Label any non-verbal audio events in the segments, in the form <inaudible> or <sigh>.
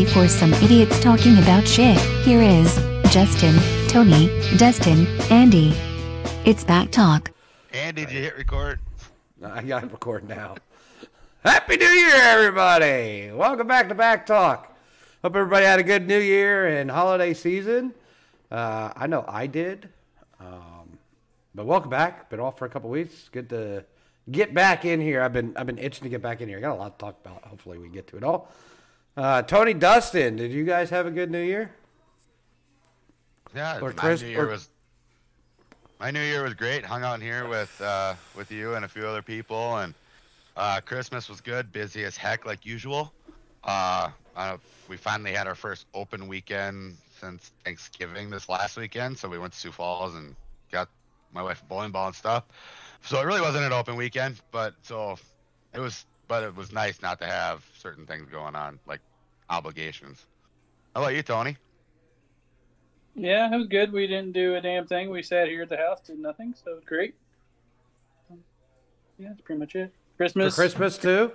Get ready for some idiots talking about shit. Here is Justin, Tony, Dustin, Andy. It's BACC Talk. Andy, did you hit record? I got it record now. Happy New Year, everybody! Welcome back to BACC Talk. Hope everybody had a good New Year and holiday season. Uh, I know I did. Um, but welcome back. Been off for a couple weeks. Good to get back in here. I've been I've been itching to get back in here. Got a lot to talk about. Hopefully we get to it all. Uh, Tony Dustin, did you guys have a good New Year? Yeah, Or my Chris- New Year or- was my New Year was great. Hung out here with uh, with you and a few other people, and uh, Christmas was good. Busy as heck, like usual. Uh, uh, we finally had our first open weekend since Thanksgiving this last weekend, so we went to Sioux Falls and got my wife bowling ball and stuff. So it really wasn't an open weekend, but so it was. But it was nice not to have certain things going on, like obligations. How about you, Tony? Yeah, it was good. We didn't do a damn thing. We sat here at the house, did nothing, so it was great. Yeah, that's pretty much it. For Christmas. Christmas too?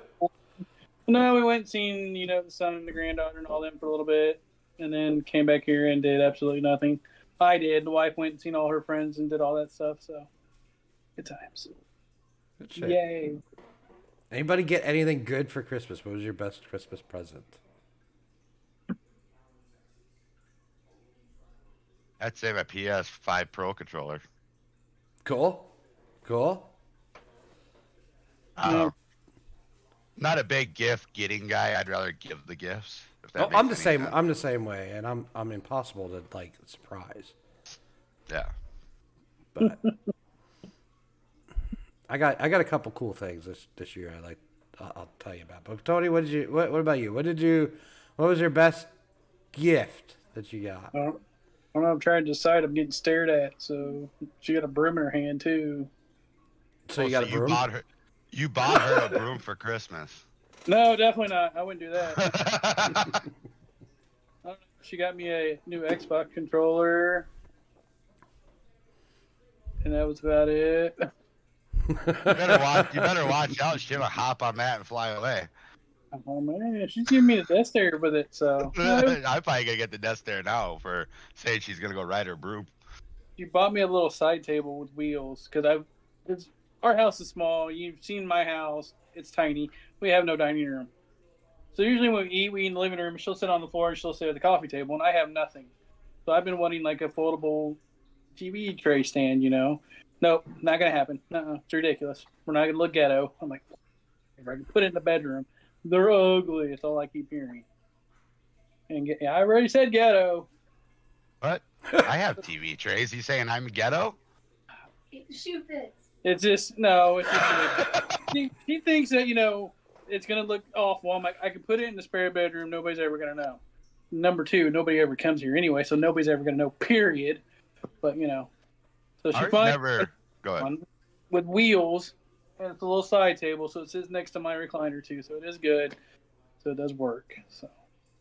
No, we went and seen, you know, the son and the granddaughter and all them for a little bit, and then came back here and did absolutely nothing. I did. The wife went and seen all her friends and did all that stuff. So, good times. Good shit. Yay! Anybody get anything good for Christmas? What was your best Christmas present? I'd say my PS5 Pro controller. Cool. Cool. Uh, not a big gift getting guy. I'd rather give the gifts. If that Oh, I'm the same. sense. I'm the same way, and I'm I'm impossible to like surprise. yeah. But <laughs> I got I got a couple cool things this this year. I like I'll, I'll tell you about. But Tony, what did you? What, what about you? What did you? What was your best gift that you got? I don't, I don't know. I'm trying to decide. I'm getting stared at. So she got a broom in her hand too. So Oh, you got a broom. You bought her. You bought her a broom for Christmas. <laughs> No, definitely not. I wouldn't do that. <laughs> I don't know. She got me a new Xbox controller, and that was about it. you better watch. You better watch out. She'll hop on that and fly away. Oh man, she's giving me the death stare with it. So <laughs> I'm probably gonna get the desk there now for saying she's gonna go ride her broom. she bought me a little side table with wheels because I've it's, our house is small. You've seen my house; it's tiny. We have no dining room, so usually when we eat, we eat in the living room. She'll sit on the floor and she'll sit at the coffee table, and I have nothing. So I've been wanting like a foldable TV tray stand. You know, nope, not gonna happen. No, it's ridiculous. We're not gonna look ghetto. I'm like, if I can put it in the bedroom, they're ugly. That's all I keep hearing. And get, yeah, I already said ghetto. What? I have TV trays. You saying I'm ghetto? Shoe fits. It's just no. It's just he, he thinks that you know it's gonna look awful. I'm like, I can put it in the spare bedroom. Nobody's ever gonna know. Number two, nobody ever comes here anyway, so nobody's ever gonna know. Period. But you know, so she Ours finds never. Go ahead. one with wheels, and it's a little side table, so it sits next to my recliner too. So it is good. So it does work. So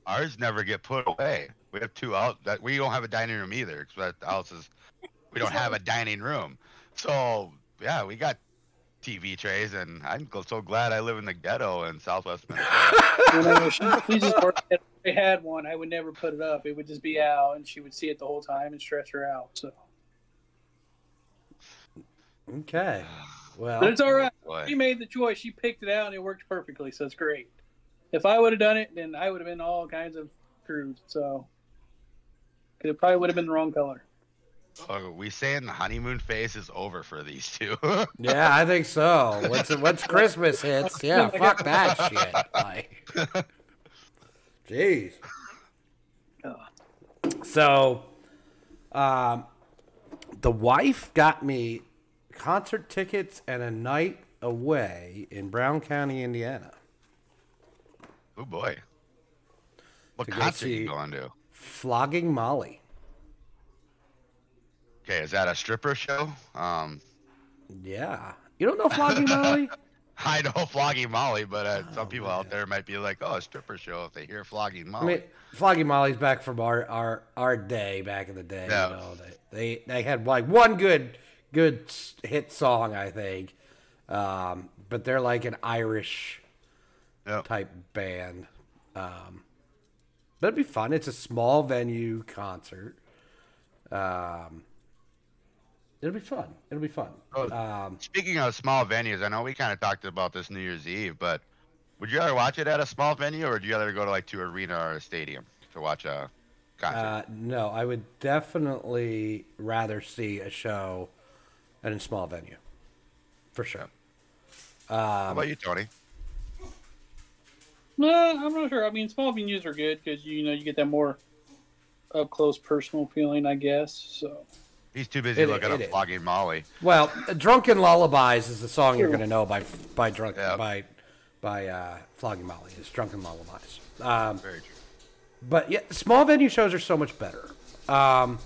Ours never get put away. We have two out. That we don't have a dining room either. Because the house is, we don't have a dining room. So yeah, we got TV trays, and I'm so glad I live in the ghetto in Southwest Minnesota. you know, she, she just worked. If I had one, I would never put it up. It would just be out, and she would see it the whole time and stress her out. So, Okay. <sighs> <sighs> Well, but it's all right. Boy. She made the choice. She picked it out, and it worked perfectly. So it's great. If I would have done it, then I would have been all kinds of screwed. So it probably would have been the wrong color. Oh, we saying the honeymoon phase is over for these two. <laughs> yeah, I think so. Once once Christmas hits, yeah, <laughs> fuck that shit. Like, jeez. So, um, the wife got me concert tickets and a night away in Brown County, Indiana. oh boy. What concert you going to? Flogging Molly. Okay, is that a stripper show? Um, Yeah. You don't know Flogging Molly? <laughs> I know Flogging Molly, but uh, some people out there might be like, "Oh, a stripper show." If they hear Flogging Molly, I mean, Flogging Molly's back from our, our, our day back in the day. Yeah. You know, they, they they had like one good good hit song, I think. Um, but they're like an Irish Yep. type band. Um, but it'd be fun. It's a small venue concert. Um, it'll be fun. It'll be fun. Oh. Um, Speaking of small venues, I know we kind of talked about this New Year's Eve, but would you rather watch it at a small venue or would you rather go to like to arena or a stadium to watch a concert? uh, no, I would definitely rather see a show at in small venue, for sure. How Um, about you, Tony? No, I'm not sure. I mean, small venues are good because you know you get that more up close personal feeling, I guess. So He's too busy It- looking it up flogging Molly. Well, "Drunken Lullabies" is the song you're gonna know by by drunk Yeah. by by uh, Flogging Molly. It's "Drunken Lullabies." Um, Very true. but yeah, small venue shows are so much better. Um,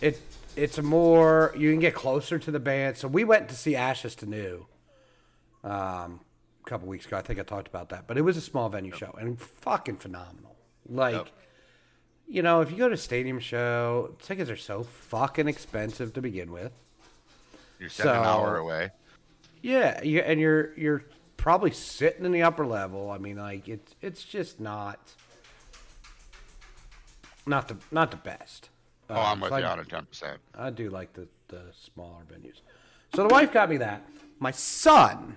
it it's a more you can get closer to the band. So we went to see Ashes to New um, a couple weeks ago. I think I talked about that, but it was a small venue show and fucking phenomenal. Like. Yep. You know, if you go to a stadium show, tickets are so fucking expensive to begin with. You're sitting an So- hour away. Yeah, you, and you're you're probably sitting in the upper level. I mean, like it's it's just not not the not the best. Oh, I'm Um, with so you I, on it 10%. I do like the the smaller venues. So the wife got me that. My son.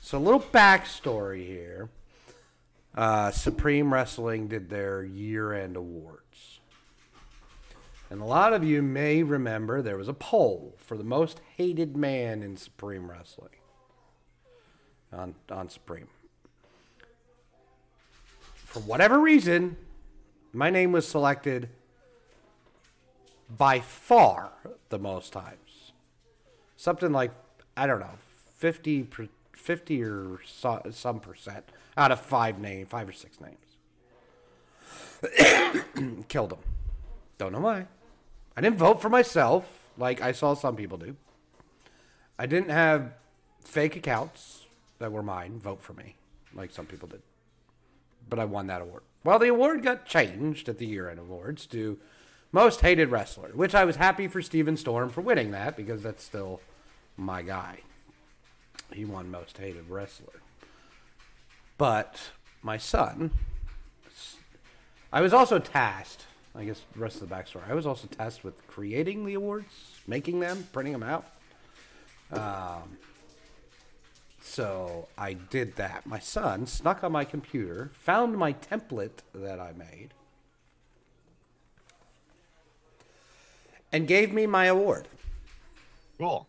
So a little backstory here. Uh, Supreme Wrestling did their year-end awards. And a lot of you may remember there was a poll for the most hated man in Supreme Wrestling. On on Supreme. For whatever reason, my name was selected by far the most times. Something like I don't know, 50 50 or so, some percent out of five name, five or six names. <coughs> Killed him. Don't know why. I didn't vote for myself like I saw some people do. I didn't have fake accounts that were mine vote for me like some people did. But I won that award. Well, the award got changed at the year-end awards to most hated wrestler, which I was happy for Steven Storm for winning that because that's still my guy. He won most hated wrestler. But my son, I was also tasked. I guess the rest of the backstory. I was also tasked with creating the awards, making them, printing them out. Um, so I did that. My son snuck on my computer, found my template that I made, and gave me my award. Cool.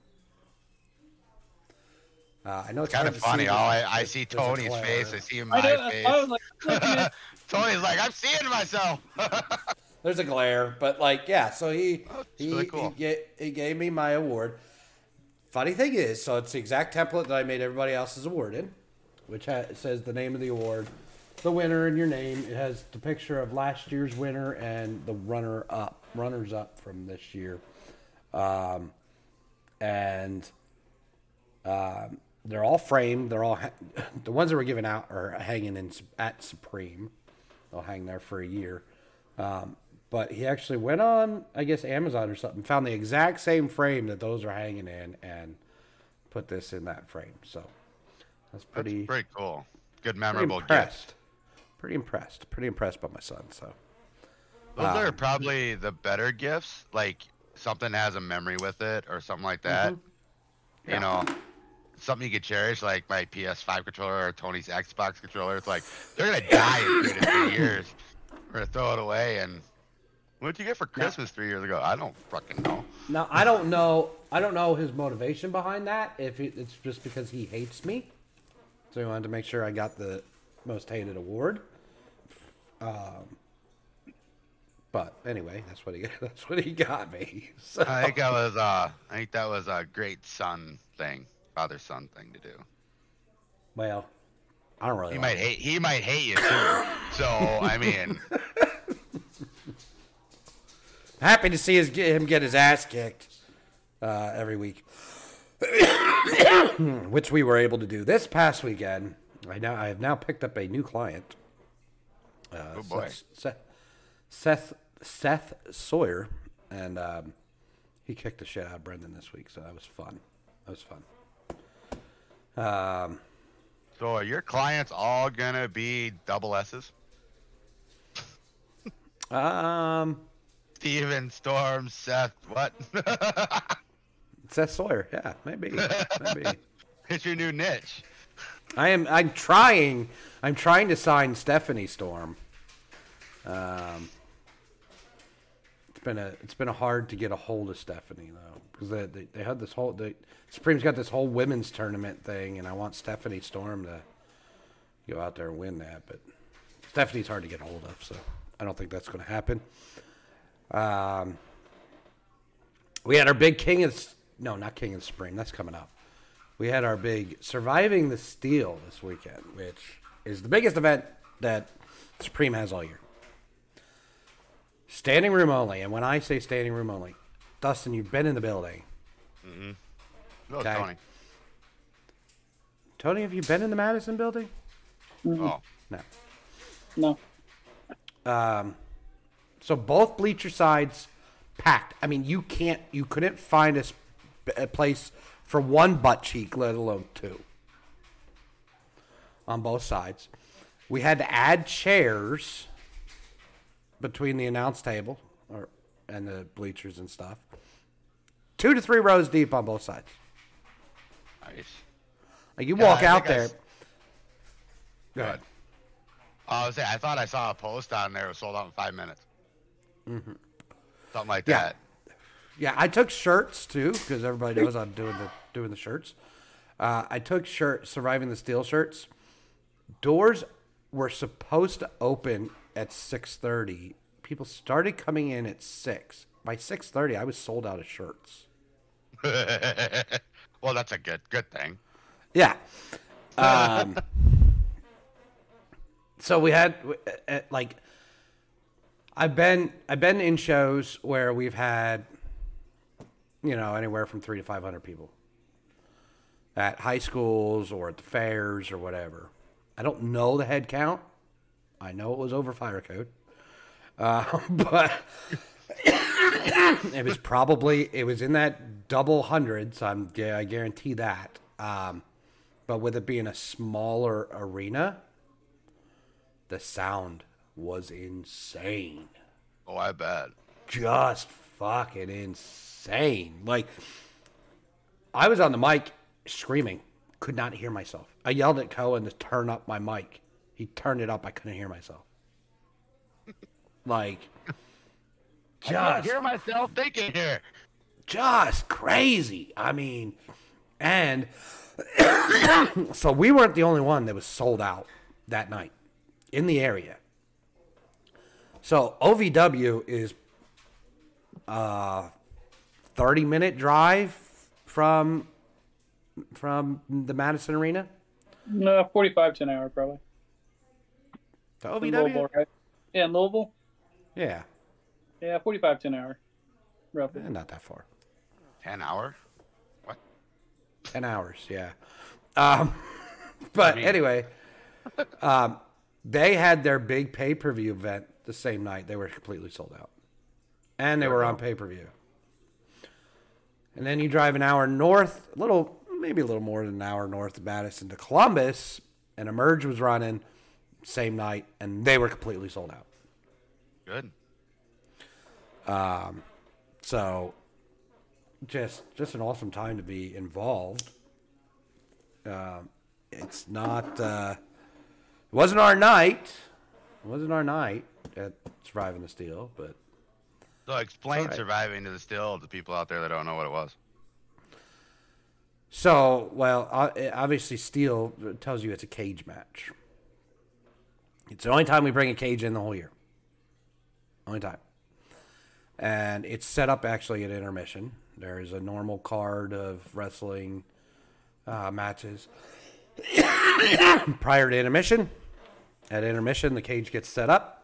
Uh, I know it's Kind of to see, funny. there's All a- I, I there's- see Tony's face. I see my know. I face. was like, <laughs> Tony's like, I'm seeing myself. <laughs> There's a glare, but like, yeah. So he he, really cool. he, he gave me my award. Funny thing is, so it's the exact template that I made everybody else's award in, which ha- says the name of the award, the winner, and your name. It has the picture of last year's winner and the runner up, runners up from this year, um, and um, they're all framed. They're all ha- <laughs> the ones that were given out are hanging in at Supreme. They'll hang there for a year. Um, but he actually went on, I guess, Amazon or something, found the exact same frame that those are hanging in, and put this in that frame. So that's That's pretty, pretty cool. Good pretty memorable gift. Pretty impressed. Pretty impressed by my son. So Those are Um, probably the better gifts. Like something has a memory with it or something like that. Mm-hmm. You know, something you could cherish, like my PS5 controller or Tony's Xbox controller. It's like they're gonna die in two to three <laughs> years. We're gonna throw it away. And what did you get for Christmas three years ago? I don't fucking know. now I don't know. I don't know his motivation behind that. If it's just because he hates me, so he wanted to make sure I got the most hated award. Um, but anyway, that's what he <laughs> that's what he got me. <laughs> So. I think that was uh, I think that was a great son thing, father son thing to do. Well, I don't really. He like might hate. He might hate you too. So I mean, <laughs> Happy to see his, him get his ass kicked uh, every week, <coughs> which we were able to do this past weekend. I now I have now picked up a new client. Uh, Oh, boy. Seth, Seth Seth Sawyer, and um, he kicked the shit out of Brendan this week, so that was fun. That was fun. Um, so are your clients all gonna be double S's? Um, Steven, Storm, Seth, what? <laughs> Seth Sawyer. Yeah, maybe. Maybe. <laughs> it's your new niche. I am. I'm trying. I'm trying to sign Stephanie Storm. Um, it's been a. It's been a hard to get a hold of Stephanie though, because they, they they had this whole. The Supreme's got this whole women's tournament thing, and I want Stephanie Storm to go out there and win that, but Stephanie's hard to get a hold of, so I don't think that's going to happen. Um, we had our big King of no, not King of Spring. That's coming up. We had our big Surviving the Steel this weekend, which is the biggest event that Supreme has all year. Standing room only, and when I say standing room only, Dustin, you've been in the building. Mm-hmm. No, Okay. Tony. Tony, have you been in the Madison building? Oh, No. No. Um, so both bleacher sides packed. I mean, you can't, you couldn't find a, sp- a place for one butt cheek, let alone two. On both sides, we had to add chairs between the announce table or and the bleachers and stuff. Two to three rows deep on both sides. nice. Like you Yeah, walk I out I there. s- Go ahead. I was saying, I thought I saw a post on there. It was sold out in five minutes. Something like Yeah. that. Yeah, I took shirts too because everybody knows I'm doing the doing the shirts. Uh, I took shirt surviving the steel shirts. Doors were supposed to open at six thirty. People started coming in at six. By six thirty, I was sold out of shirts. <laughs> well, that's a good good thing. Yeah. Um, <laughs> so we had like I've been I've been in shows where we've had you know anywhere from three to five hundred people at high schools or at the fairs or whatever. I don't know the head count. I know it was over fire code, uh, <laughs> but it was probably it was in that double hundreds. I'm yeah, I guarantee that. Um, but with it being a smaller arena, the sound was insane. Oh, I bet. Just fucking insane. Like I was on the mic screaming, could not hear myself. I yelled at Cohen to turn up my mic. He turned it up. I couldn't hear myself. <laughs> Like I just hear myself thinking here. just crazy. I mean, and <coughs> so we weren't the only one that was sold out that night in the area. So OVW is a 30 minute drive from from the Madison Arena No, 45 to an hour probably. to In Louisville, OVW. right? Yeah, in Louisville. Yeah, Yeah, 45 to an hour, roughly. eh, not that far. Ten hour. What? 10 hours, yeah. Um, <laughs> but mean- anyway, um, they had their big pay per view event the same night. They were completely sold out. And they were on pay per view. And then you drive an hour north, a little, maybe a little more than an hour north of Madison to Columbus, and Emerge was running same night, and they were completely sold out. Good. Um, So, just just an awesome time to be involved. Um, it's not. Uh, it wasn't our night. It wasn't our night at surviving the steel, but So explain alright. surviving to the steel to people out there that don't know what it was. So well. Obviously, steel tells you it's a cage match. It's the only time we bring a cage in the whole year. Only time. And it's set up actually at intermission. There is a normal card of wrestling uh, matches <coughs> prior to intermission. At intermission, the cage gets set up.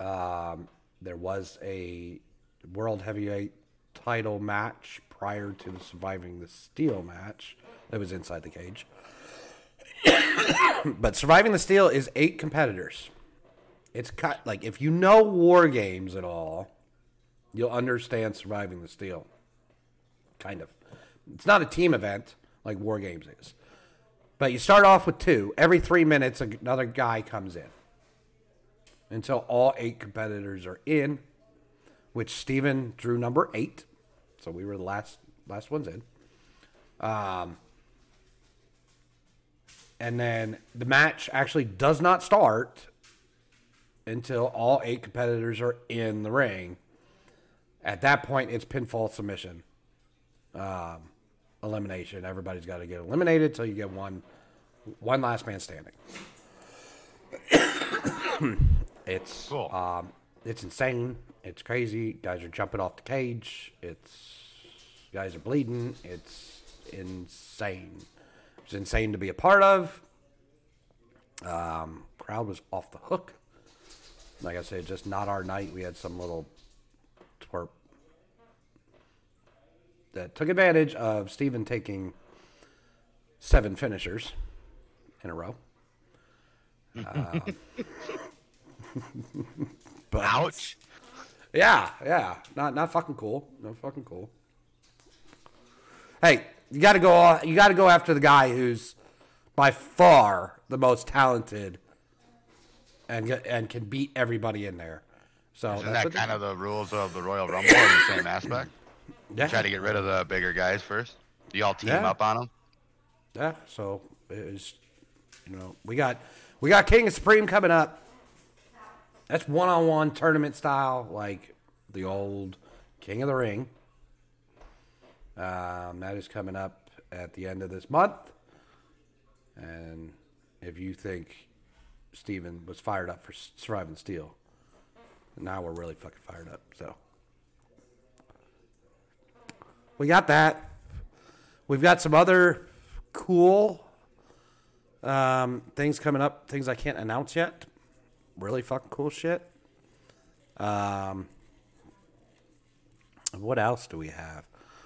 Um, there was a world heavyweight title match prior to the surviving the steel match that was inside the cage. <coughs> but surviving the steel is eight competitors. It's cut like if you know war games at all, you'll understand surviving the steel. Kind of. It's not a team event like war games is. But you start off with two. Every three minutes, another guy comes in. until all eight competitors are in, which Steven drew number eight. So we were the last last ones in. Um, and then the match actually does not start until all eight competitors are in the ring. At that point, it's pinfall submission, um, elimination. Everybody's got to get eliminated till you get one, one last man standing. <coughs> it's Cool. um, it's insane. It's crazy. Guys are jumping off the cage. It's guys are bleeding. It's insane. It's insane to be a part of. Um, crowd was off the hook. Like I said, just not our night. We had some little twerp that took advantage of Steven taking seven finishers in a row. <laughs> Um, <laughs> but Ouch. yeah, yeah, not not fucking cool. Not fucking cool. Hey, you got to go. You got to go after the guy who's by far the most talented and and can beat everybody in there. So Isn't that's that kind of the rules of the Royal Rumble <coughs> in the same aspect? yeah, Try to get rid of the bigger guys first. Do y'all team Yeah. up on them? yeah. So it's you know we got we got King of Supreme coming up. That's one on one tournament style, like the old King of the Ring. Um, that is coming up at the end of this month. And if you think Steven was fired up for Surviving Steel, now we're really fucking fired up. So we got that. We've got some other cool um, things coming up, things I can't announce yet. Really fucking cool shit. Um, what else do we have?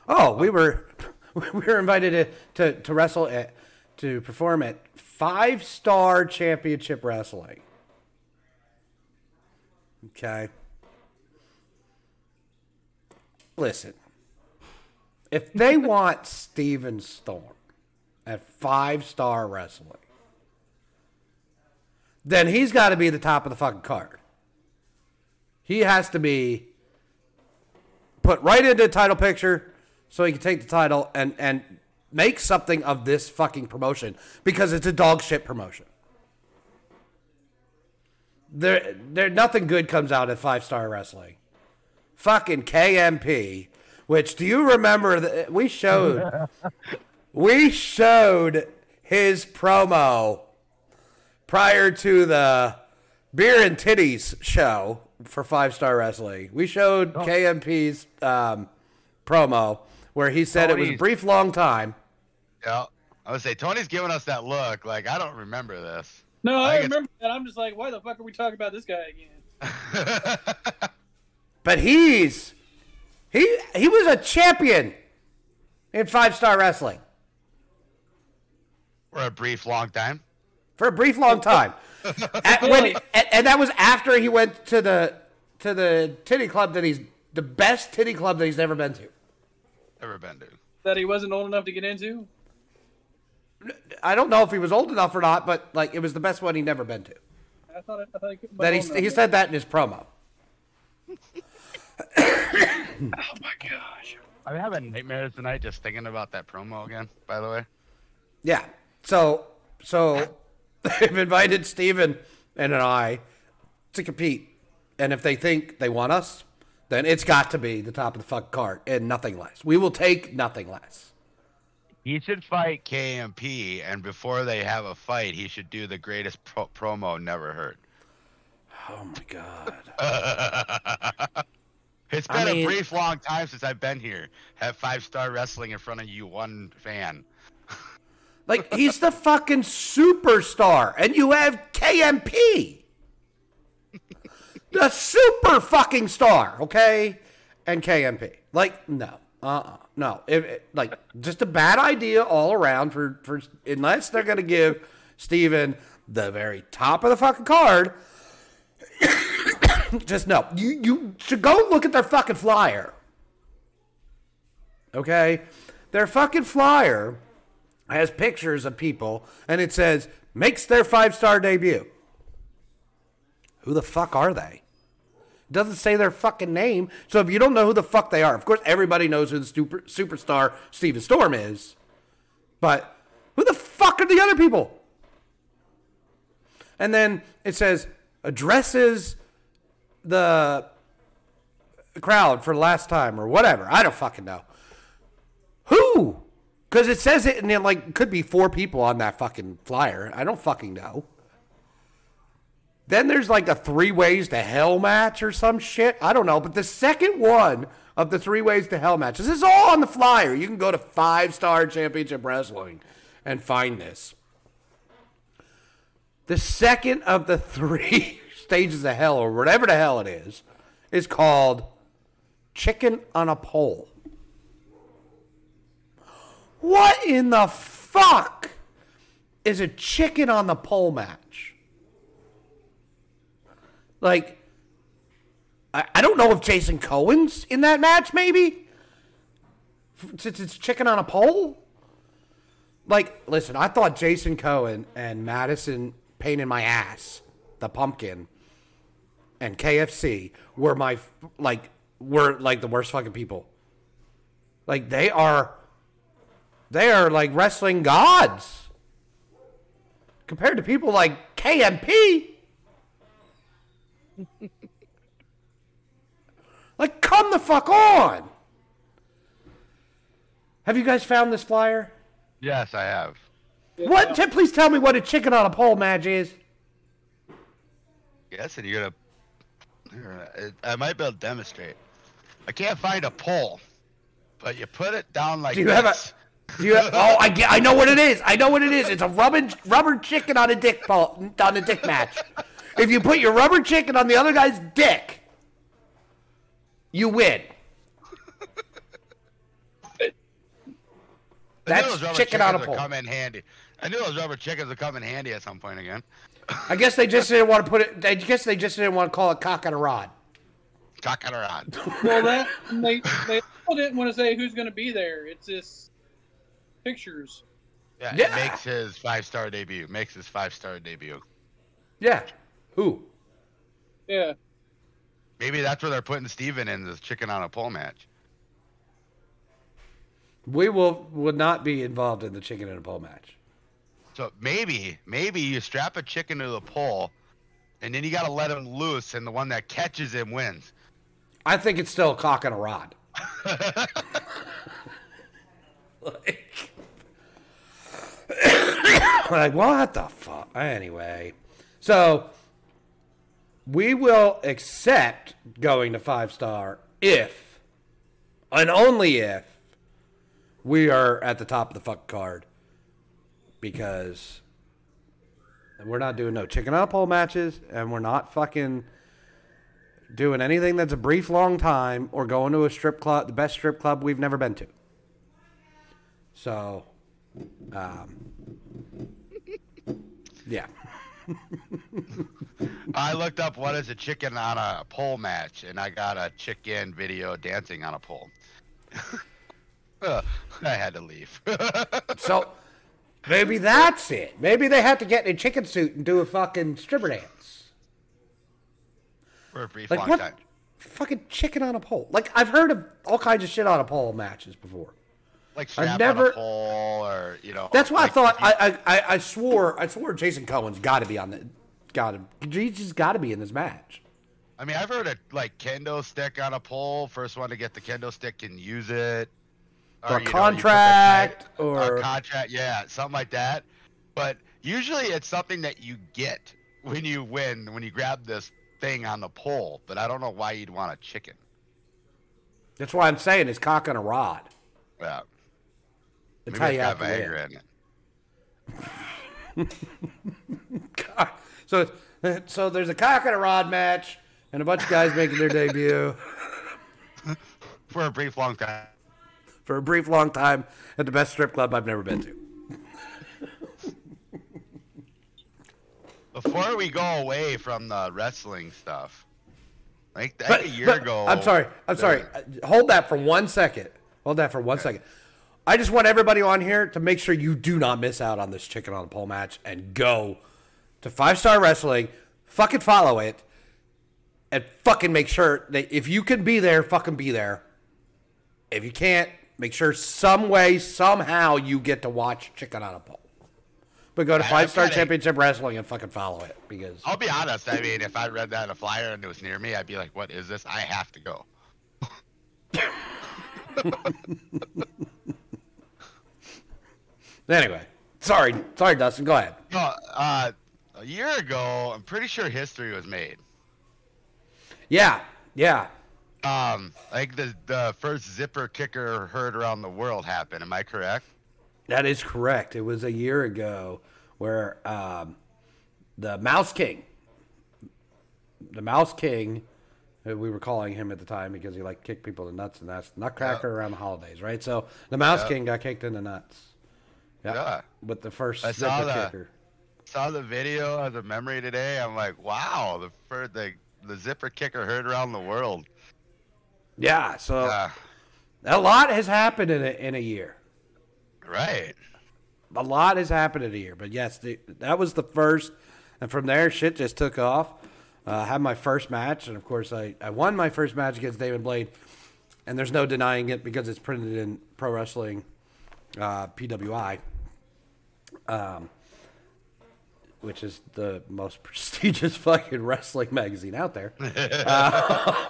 Oh, we were <laughs> we were invited to to, to wrestle at to perform at Five Star Championship Wrestling. Okay. Listen, if they <laughs> want Steven Storm at Five Star Wrestling, then he's got to be the top of the fucking card. He has to be put right into the title picture so he can take the title and and make something of this fucking promotion because it's a dog shit promotion. There, there, nothing good comes out of five star wrestling. Fucking KMP, which do you remember that we showed? <laughs> we showed his promo prior to the beer and titties show for five star wrestling. We showed KMP's um, promo where he said it was a brief, long time. Yeah. I would say Tony's giving us that look. Like I don't remember this. No, I I, remember that. I'm just like, why the fuck are we talking about this guy again? <laughs> But he's he he was a champion in five star wrestling For a brief, long time. For a brief, long time. <laughs> At- when- and, and that was after he went to the to the titty club that he's the best titty club that he's ever been to. Ever been to. That he wasn't old enough to get into. I don't know if he was old enough or not, but like it was the best one he'd never been to. I thought. I thought he, That he, he said that in his promo. <coughs> Oh my gosh. I'm having nightmares tonight just thinking about that promo again. By the way. Yeah. So so they've invited Steven and I to compete. And if they think they want us, then it's got to be the top of the fuck card and nothing less. We will take nothing less. He should fight KMP, and before they have a fight, he should do the greatest pro- promo never heard. Oh my god. <laughs> it's been mean- a brief, long time since I've been here. Have five star wrestling in front of you, one fan. Like he's the fucking superstar and you have KMP. the super fucking star, okay? And KMP. Like no. Uh-uh. No. If, it- like just a bad idea all around for for unless they're to give Steven the very top of the fucking card. <coughs> just no. You you should go look at their fucking flyer. Okay? Their fucking flyer has pictures of people and it says makes their five star debut. Who the fuck are they? It doesn't say their fucking name. So if you don't know who the fuck they are, of course everybody knows who the super, superstar Steven Storm is. But who the fuck are the other people? And then it says addresses the crowd for the last time or whatever. I don't fucking know. Who? Because it says it and it like could be four people on that fucking flyer. I don't fucking know. Then there's like a three ways to hell match or some shit. I don't know. But the second one of the three ways to hell matches is all on the flyer. You can go to five star championship wrestling and find this. The second of the three <laughs> stages of hell, or whatever the hell it is, is called Chicken on a Pole. What in the fuck is a chicken on the pole match? Like, I, I don't know if Jason Cohen's in that match, maybe? Since it's chicken on a pole? Like, listen, I thought Jason Cohen and Madison Pain in My Ass, the pumpkin, and KFC were my, like, were like the worst fucking people. Like, they are they are like wrestling gods compared to people like KMP. <laughs> like, come the fuck on. Have you guys found this flyer? Yes, I have. What? T- please tell me what a chicken on a pole match is. Yes, and you're gonna. I might be able to demonstrate. I can't find a pole, but you put it down like Do you have a? this. Do you have, oh, I get. I know what it is. I know what it is. It's a rubber rubber chicken on a dick pole, on a dick match. If you put your rubber chicken on the other guy's dick, you win. That's chicken on a chickens pole. come in handy. I knew those rubber chickens would come in handy at some point again. I guess they just didn't want to put it. I guess they just didn't want to call it cock on a rod. Cock on a rod. Well, that they they still didn't want to say who's going to be there. It's just pictures. Yeah, Yeah. it makes his five star debut. Makes his five star debut. Yeah. Who? Yeah. Maybe that's where they're putting Steven in this chicken on a pole match. We will would not be involved in the chicken and a pole match. So maybe, maybe you strap a chicken to the pole, and then you got to let him loose, and the one that catches him wins. I think it's still a cock and a rod. <laughs> <laughs> like, like, what the fuck? Anyway, so we will accept going to five star if, and only if, we are at the top of the fuck card. Because we're not doing no chicken a pole matches, and we're not fucking doing anything that's a brief long time or going to a strip club, the best strip club we've never been to. So, um, yeah. <laughs> I looked up what is a chicken on a pole match, and I got a chicken video dancing on a pole. <laughs> Uh, I had to leave. <laughs> So maybe that's it. Maybe they had to get in a chicken suit and do a fucking stripper dance. For a brief Like long what? time. Fucking chicken on a pole. Like I've heard of all kinds of shit on a pole matches before. Like strap never- on a pole, or you know. That's why I thought I, I I swore I swore Jason Cohen's got to be on the got to he's just got to be in this match. I mean, I've heard of like kendo stick on a pole. First one to get the kendo stick can use it. Or a you know, you put the contract, or- a contract, yeah, something like that. But usually it's something that you get when you win, when you grab this thing on the pole. But I don't know why you'd want a chicken. That's why I'm saying it's cock on a rod. Yeah, That's maybe how it's got. Viagra in it. <laughs> So, so there's a cock and a rod match, and a bunch of guys making their debut <laughs> for a brief long time. for a brief, long time at the best strip club I've never been to. <laughs> Before we go away from the wrestling stuff, like, like But- a year but- ago. I'm sorry. I'm sorry. Uh, Hold that for one second. Hold that for one second. I just want everybody on here to make sure you do not miss out on this chicken on the pole match and go to Five Star Wrestling. Fucking follow it. and fucking make sure that if you can be there, fucking be there. If you can't, make sure some way, somehow you get to watch Chicken on a Pole. But go to Five Star Championship Wrestling and fucking follow it because I'll be honest. I mean, if I read that in a flyer and it was near me, I'd be like, "What is this? I have to go." <laughs> anyway. Sorry, sorry, Dustin. Go ahead. No, uh, a year ago, I'm pretty sure history was made. Yeah, yeah. Um, like the the first zipper kicker heard around the world happened. Am I correct? That is correct. It was a year ago where um, the Mouse King, the Mouse King, we were calling him at the time because he like kicked people in the nuts, and that's Nutcracker Yeah. around the holidays, right? So the Mouse Yeah. King got kicked in the nuts. Yep. Yeah. With the first I saw the, kicker. Saw the video as a memory today. I'm like, wow, the first the the zipper kicker heard around the world. Yeah. So Uh, a lot has happened in a, in a year. right. a lot has happened in a year, but yes, the, that was the first, and from there, shit just took off. Uh, had my first match, and of course, I, I won my first match against David Blade, and there's no denying it because it's printed in Pro Wrestling uh, PWI, um, which is the most <laughs> prestigious fucking wrestling magazine out there. <laughs> uh,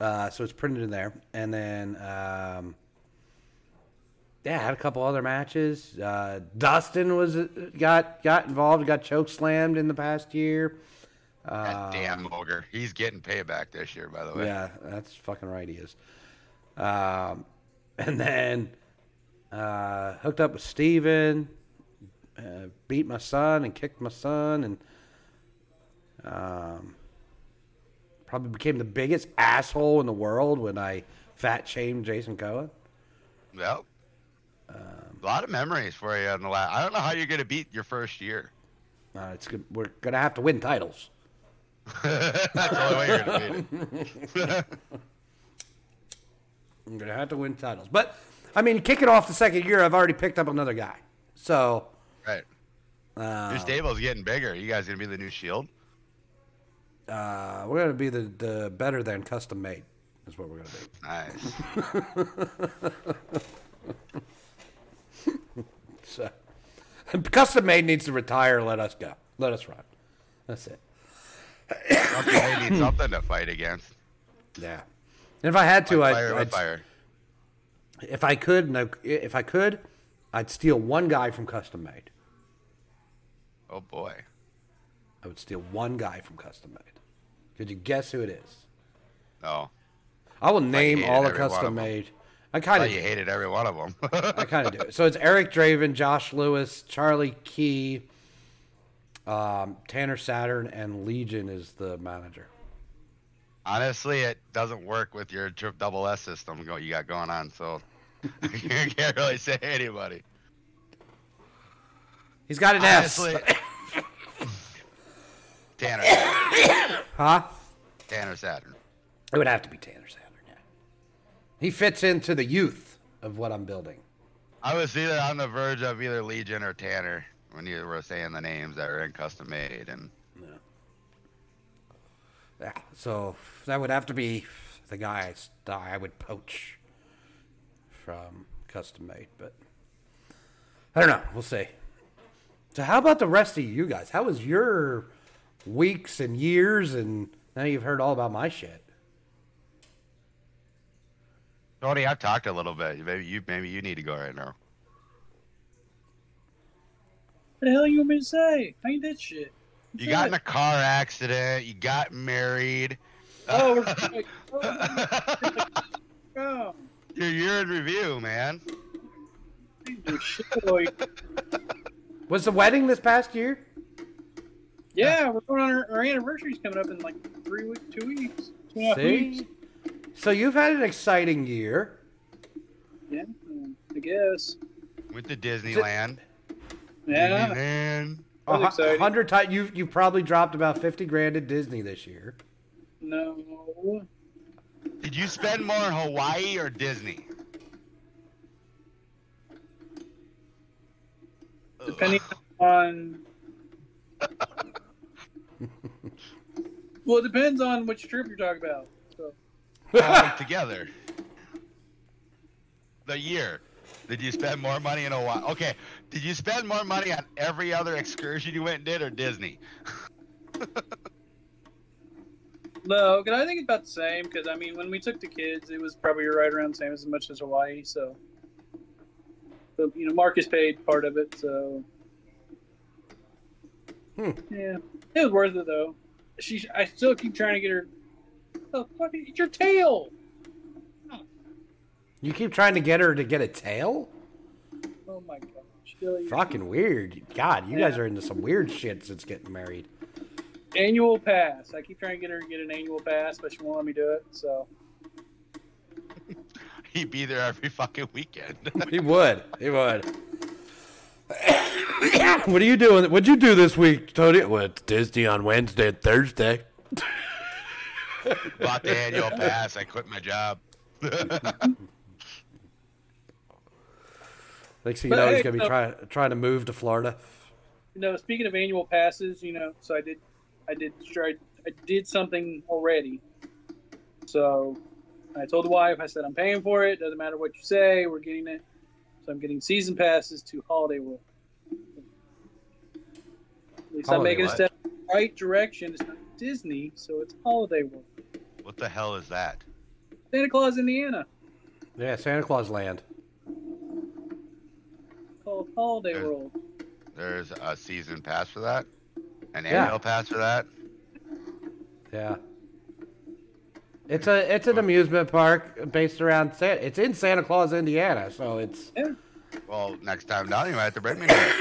uh, so it's printed in there, and then. Um, yeah, had a couple other matches. Uh, Dustin was got got involved, got choke slammed in the past year. God damn ogre. He's getting payback this year, by the way. Yeah, that's fucking right. He is. Um, <laughs> and then uh, hooked up with Steven, uh, beat my son and kicked my son, and um, probably became the biggest asshole in the world when I fat shamed Jason Cohen. Yep. a lot of memories for you in the last. I don't know how you're gonna beat your first year. Uh, it's good. We're gonna have to win titles. <laughs> That's the only way you're gonna beat it. <laughs> I'm gonna have to win titles. But I mean, kicking off the second year, I've already picked up another guy. So right. uh, Your stable's getting bigger. Are You guys gonna be the new Shield? uh, we're gonna be the, the better than custom made. Is what we're gonna be. Nice. <laughs> So custom made needs to retire. Let us go. Let us run. That's it. Okay, they need something to fight against. Yeah. And if I had to, I'd, fire I'd fire. If I could, no, if I could, I'd steal one guy from custom made. Oh boy. I would steal one guy from custom made. Could you guess who it is? No. I will name all the every one of custom made. I I kind of you hated every one of them. <laughs> I kind of do. So it's Eric Draven, Josh Lewis, Charlie Key, um, Tanner Saturn, and Legion is the manager. Honestly, it doesn't work with your trip double S system you got going on, so <laughs> you can't really say anybody. He's got an Honestly, S. <laughs> Tanner, Huh? Tanner Saturn. It would have to be Tanner Saturn, yeah. He fits into the youth of what I'm building. I was either on the verge of either Legion or Tanner when you were saying the names that were in custom made, and Yeah. So that would have to be the guy I would poach from custom made, but I don't know. We'll see. So how about the rest of you guys? How was your weeks and years? And now you've heard all about my shit. Tony, I've talked a little bit. Maybe you maybe you need to go right now. What the hell you want me to say? I ain't that shit. You got in a car accident. You got married. Oh, we're like, <laughs> oh, oh, Your year in review, man. I ain't do shit. boy. Was the wedding this past year? Yeah, we're going on our, our anniversary's coming up in like three weeks, two weeks, two and a half weeks. See? So you've had an exciting year. Yeah, I guess. Went to Disneyland. Yeah, Disneyland. A exciting. hundred times. You've you've probably dropped about fifty grand at Disney this year. no. Did you spend more in Hawaii or Disney? Depending on <laughs> Well, it depends on which trip you're talking about. So, All of them together. The year. Did you spend more money in Hawaii? Okay. Did you spend more money on every other excursion you went and did or Disney? <laughs> no, because I think it's about the same. Because I mean, when we took the kids, it was probably right around the same as much as Hawaii. So, but you know, Marcus paid part of it. So, Hmm. yeah, it was worth it though. She, I still keep trying to get her. Oh, fucking, it's your tail. You keep trying to get her to get a tail? Oh my gosh. Billy. Fucking weird. God, you Yeah. guys are into some weird shit since getting married. Annual pass. I keep trying to get her to get an annual pass, but she won't let me do it. So <laughs> He'd be there every fucking weekend. <laughs> He would. He would. <coughs> what are you doing? What'd you do this week, Tony? Well, it's Disney on Wednesday and Thursday. Bought the annual <laughs> pass. I quit my job. Next thing you But know, he's gonna be no- trying trying to move to Florida. you know, speaking of annual passes, you know, so I did, I did, I, I did something already. So I told the wife, I said, I'm paying for it. Doesn't matter what you say, we're getting it. So I'm getting season passes to Holiday World. At least I'm Holiday making a step in the right direction. It's not Disney, so it's Holiday World. What the hell is that? Santa Claus, Indiana, Yeah, Santa Claus Land. Called Holiday Yeah. World. There's a season pass for that? An Yeah. annual pass for that? Yeah. It's a it's an amusement park based around Santa. It's in Santa Claus, Indiana, so it's Well, next time down, you might have to bring me there.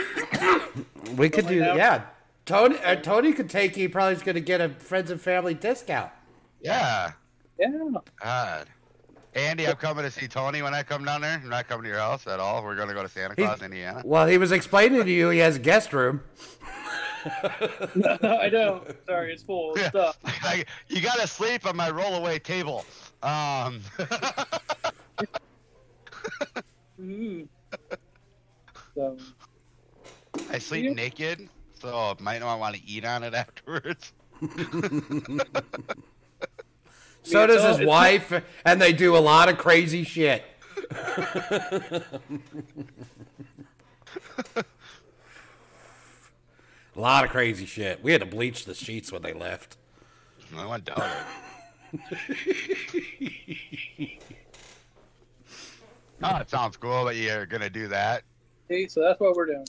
<coughs> we could do Something like yeah. Tony uh, Tony could take you. Probably is going to get a friends and family discount. Yeah. Yeah. God. Andy, I'm coming to see Tony when I come down there. I'm not coming to your house at all. We're going to go to Santa He's- Claus, Indiana. Well, he was explaining to you he has a guest room. No, <laughs> I don't. Sorry, it's full of Yeah. stuff. <laughs> I- you got to sleep on my rollaway table. Um, <laughs> Mm. So, I sleep Yeah. naked, so might not want to eat on it afterwards. So does so his it's- wife, and they do a lot of crazy shit. a lot of crazy shit. We had to bleach the sheets when they left. I went down oh, it sounds cool that you're going to do that. see, so that's what we're doing.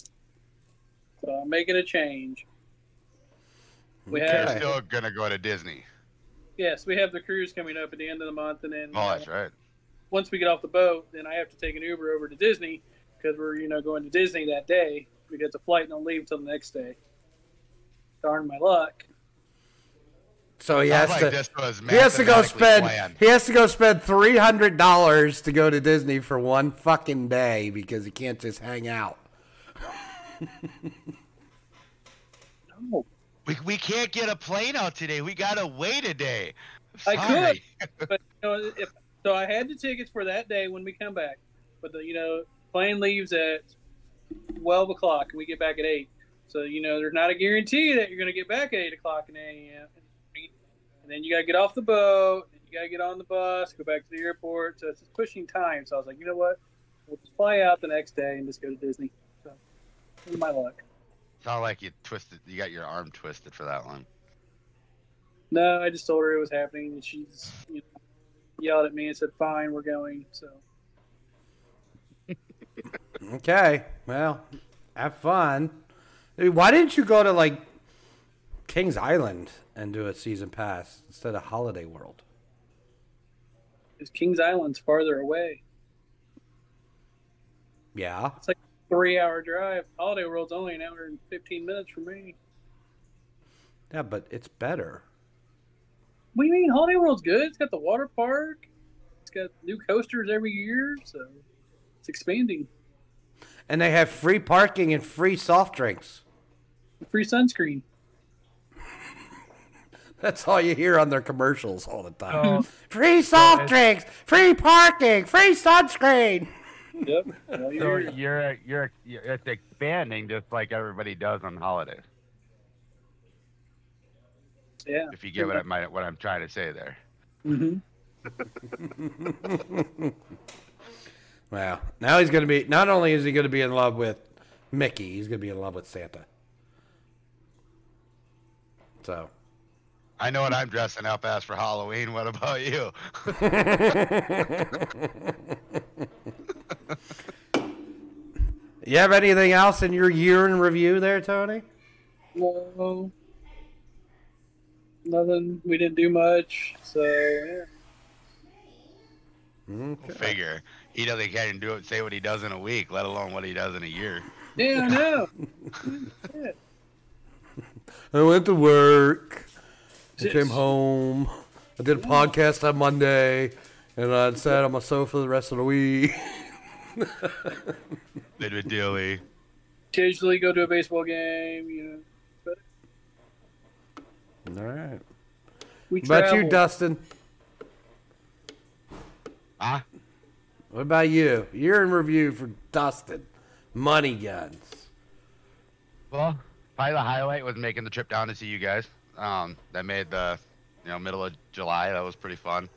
So I'm making a change. We Okay. You're have still going to go to Disney. Yes, we have the cruise coming up at the end of the month, and then Oh, uh, that's right. once we get off the boat, then I have to take an Uber over to Disney because we're you know going to Disney that day because the flight and don't leave till the next day. Darn my luck. So he has like to. this was He has to go spend. planned. He has to go spend three hundred dollars to go to Disney for one fucking day because he can't just hang out. <laughs> We, we can't get a plane out today. We got to wait a day. I Sorry. <laughs> but you know if so, I had the tickets for that day when we come back, but the you know plane leaves at twelve o'clock and we get back at eight. So you know there's not a guarantee that you're going to get back at eight o'clock in the a.m. And then you got to get off the boat, and you got to get on the bus, go back to the airport. So it's just pushing time. So I was like, you know what, we'll just fly out the next day and just go to Disney. So my luck. Sound like you twisted. You got your arm twisted for that one. No, I just told her it was happening, and she's you know, yelled at me and said, "Fine, we're going." So. <laughs> Okay, well, have fun. Dude, Why didn't you go to like Kings Island and do a season pass instead of Holiday World? Because Kings Island's farther away. Yeah. Three hour drive. Holiday World's only an hour and 15 minutes from me. Yeah, but it's better. What do you mean? Holiday World's good. It's got the water park. It's got new coasters every year, so it's expanding. And they have free parking and free soft drinks. Free sunscreen. <laughs> That's all you hear on their commercials all the time. Oh. <laughs> free soft drinks, free parking, free sunscreen. Yep. Well, So you're, you're, you're you're it's expanding just like everybody does on holidays. Yeah. If you get what I might what I'm trying to say there. hmm <laughs> Well, now he's going to be. Not only is he going to be in love with Mickey, he's going to be in love with Santa. So, I know what I'm dressing up as for Halloween. What about you? <laughs> you have anything else in your year in review there, Tony? No. Nothing. We didn't do much. So yeah. Mm-hmm. Okay. Figure he doesn't can't do it. Say what he does in a week, let alone what he does in a year. Yeah, I know. <laughs> I went to work. I came home. I did a podcast on Monday, and I sat on my sofa the rest of the week. Did with Dilly. Occasionally go to a baseball game. You know. But All right. we What about you, travel. Dustin? Huh? What about you? You're in review for Dustin. Money guns. Well, probably the highlight was making the trip down to see you guys. Um, that made the, you know, middle of July. That was pretty fun.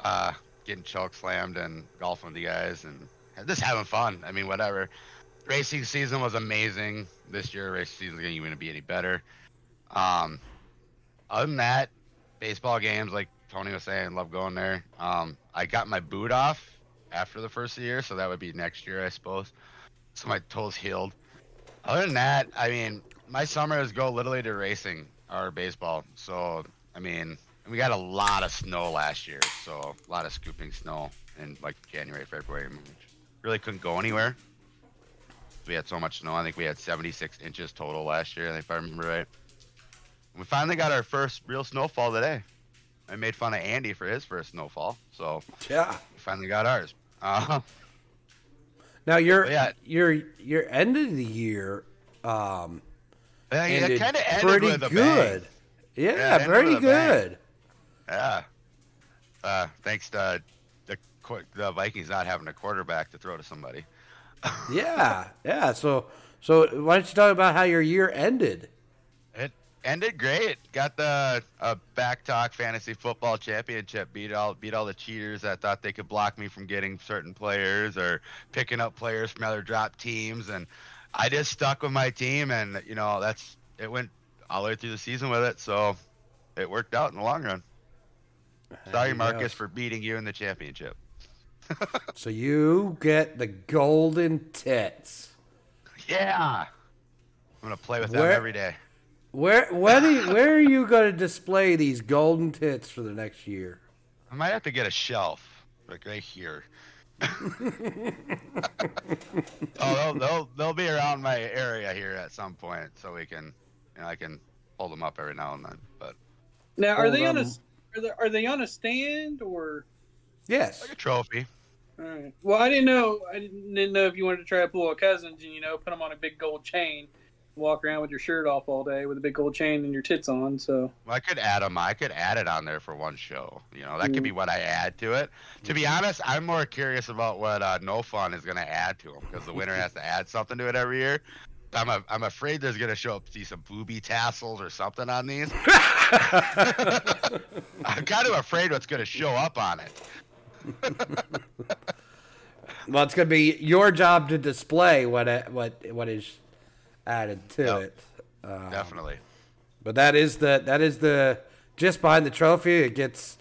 Uh, getting choke slammed and golfing with you guys and just having fun. I mean, whatever. Racing season was amazing. This year, racing season is going to be any better. Um, other than that, baseball games, like Tony was saying, love going there. Um, I got my boot off after the first year, so that would be next year, I suppose. So my toes healed. Other than that, I mean, my summers go literally to racing or baseball. So, I mean, we got a lot of snow last year, so a lot of scooping snow in like January, February, which really couldn't go anywhere. We had so much snow. I think we had 76 inches total last year, if I remember right. We finally got our first real snowfall today. I made fun of Andy for his first snowfall, so Yeah. we finally got ours. Uh, Now your Yeah. your your end of the year um yeah, ended kind of ended pretty with a bang. good. Yeah, Yeah, pretty with a bang. good. Yeah. Uh, thanks to the the Vikings not having a quarterback to throw to somebody. <laughs> Yeah, yeah. So so why don't you talk about how your year ended? It ended great. Got the uh, BACC Talk fantasy football championship. Beat all beat all the cheaters that thought they could block me from getting certain players or picking up players from other drop teams, and I just stuck with my team, and you know that's it went all the way through the season with it, so it worked out in the long run. Sorry, you go. Marcus, for beating you in the championship. <laughs> So you get the golden tits. Yeah. I'm gonna play with them Where- every day. Where when are you, <laughs> where are you to display these golden tits for the next year? I might have to get a shelf, like right here. <laughs> oh, they'll, they'll they'll be around my area here at some point, so we can, you know, I can hold them up every now and then. But Now, are they on a are they, are they on a stand or? Yes. like a trophy. All right. Well, I didn't know. I didn't, didn't know if you wanted to try to pull a cousins and you know put them on a big gold chain, walk around with your shirt off all day with a big gold chain and your tits on. So Well, I could add them. I could add it on there for one show. You know, that could be what I add to it. To be honest, I'm more curious about what uh, No Fun is going to add to them because the winner has to <laughs> add something to it every year. I'm a, I'm afraid there's going to show up see some booby tassels or something on these. <laughs> <laughs> I'm kind of afraid what's going to show up on it. Well, it's going to be your job to display what it- what what is added to Yep. it. Um, Definitely. But that is the that is the just behind the trophy. It gets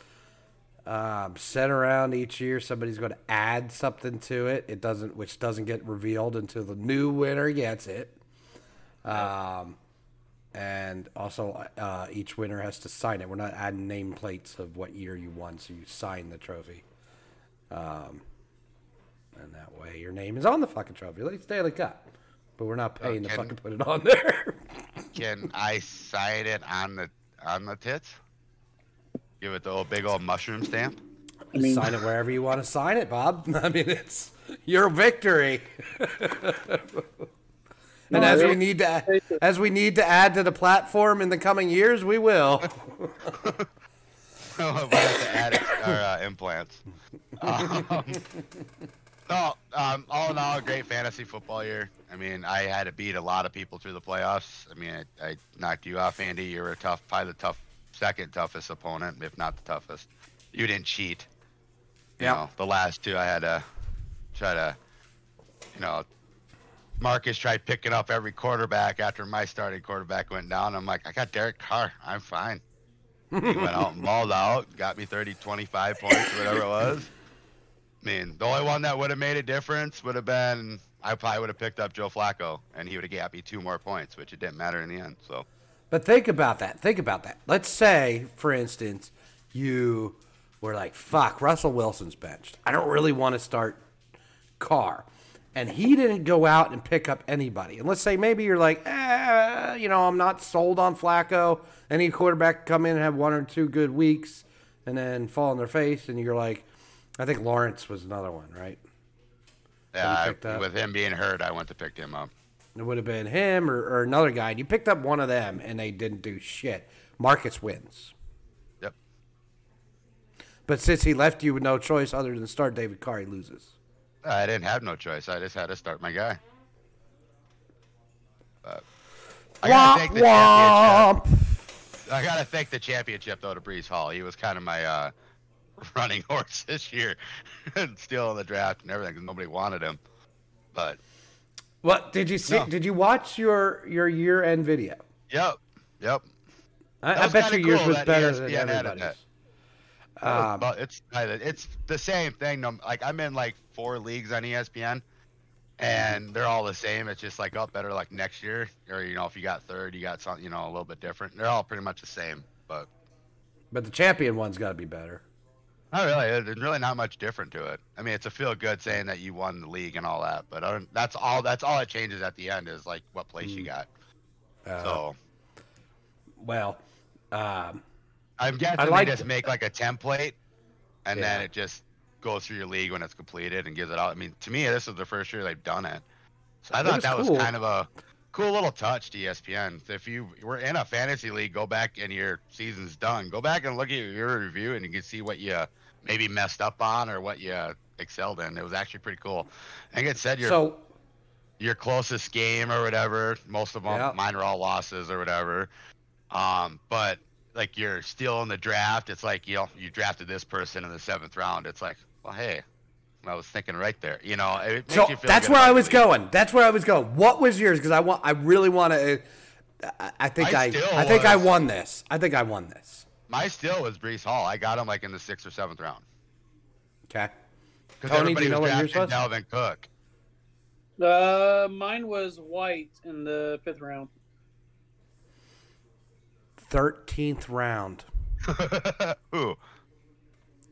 um, sent around each year. Somebody's going to add something to it. It doesn't, which doesn't get revealed until the new winner gets it. Um, and also uh, each winner has to sign it. We're not adding nameplates of what year you won, so you sign the trophy. Um, and that way your name is on the fucking trophy, like Stanley Cup. But we're not paying to can- fucking put it on there. <laughs> Can I sign it on the on the tits? Give it the old big old mushroom stamp. I mean, sign it wherever you want to sign it, Bob. <laughs> I mean, it's your victory. <laughs> and No, as we need to, as we need to add to the platform in the coming years, we will. we have to add our uh, implants. Um, no, um, all in all, a great fantasy football year. I mean, I had to beat a lot of people through the playoffs. I mean, I, I knocked you off, Andy. You were a tough, probably the tough, second toughest opponent, if not the toughest. You didn't cheat. You Yeah. know, the last two I had to try to, you know, Marcus tried picking up every quarterback after my starting quarterback went down. I'm like, I got Derek Carr. I'm fine. He went out and <laughs> balled out, got me 30, 25 points, whatever it was. I mean, the only one that would have made a difference would have been I probably would have picked up Joe Flacco, and he would have got me two more points, which it didn't matter in the end. So, But think about that. Think about that. Let's say, for instance, you were like, fuck, Russell Wilson's benched. I don't really want to start Carr. And he didn't go out and pick up anybody. And let's say maybe you're like, eh, you know, I'm not sold on Flacco. Any quarterback come in and have one or two good weeks and then fall on their face. And you're like, I think Lawrence was another one, right? yeah, with him being hurt, I went to pick him up. It would have been him or, or another guy. And you picked up one of them and they didn't do shit. Marcus wins. Yep. But since he left you with no choice other than start David Carr, he loses. I didn't have no choice. I just had to start my guy. But I gotta thank the championship. I gotta thank the championship though to Breece Hall. He was kind of my uh, <laughs> running horse this year, <laughs> and still in the draft and everything because nobody wanted him. But What did you see? No. Did you watch your your year end video? yep, yep. I, I bet your yours was better ESPN than everybody's. that- Um, but it's it's the same thing. Like I'm in like four leagues on ESPN, and they're all the same. It's just like oh, better like next year, or you know, if you got third, you got something you know a little bit different. They're all pretty much the same, but but the champion one's got to be better. Not really. There's really not much different to it. I mean, it's a feel good saying that you won the league and all that, but that's all. That's all it changes at the end is like what place you got. Uh, So Well, um, I'm guessing I they liked- just make like a template, and then it just goes through your league when it's completed and gives it out. I mean, to me, this is the first year they've done it, so I thought was that cool. was kind of a cool little touch to ESPN. If you were in a fantasy league, go back and your season's done. Go back and look at your review, and you can see what you maybe messed up on or what you excelled in. It was actually pretty cool. I think it said your so your closest game or whatever. Most of them, Yeah. mine are all losses or whatever. Um, but like you're still in the draft. It's like you know you drafted this person in the seventh round. It's like, well, hey, I was thinking right there. You know, it makes so you feel that's where I was league. going. That's where I was going. What was yours? Because I want. I really want to. I, I think I I. I think I won this. I think I won this. My still was Breece Hall. I got him like in the sixth or seventh round Okay. because Tony, do everybody you know was what yours drafting was? Dalvin Cook. Uh, mine was white in the fifth round. Thirteenth round. <laughs> Ooh,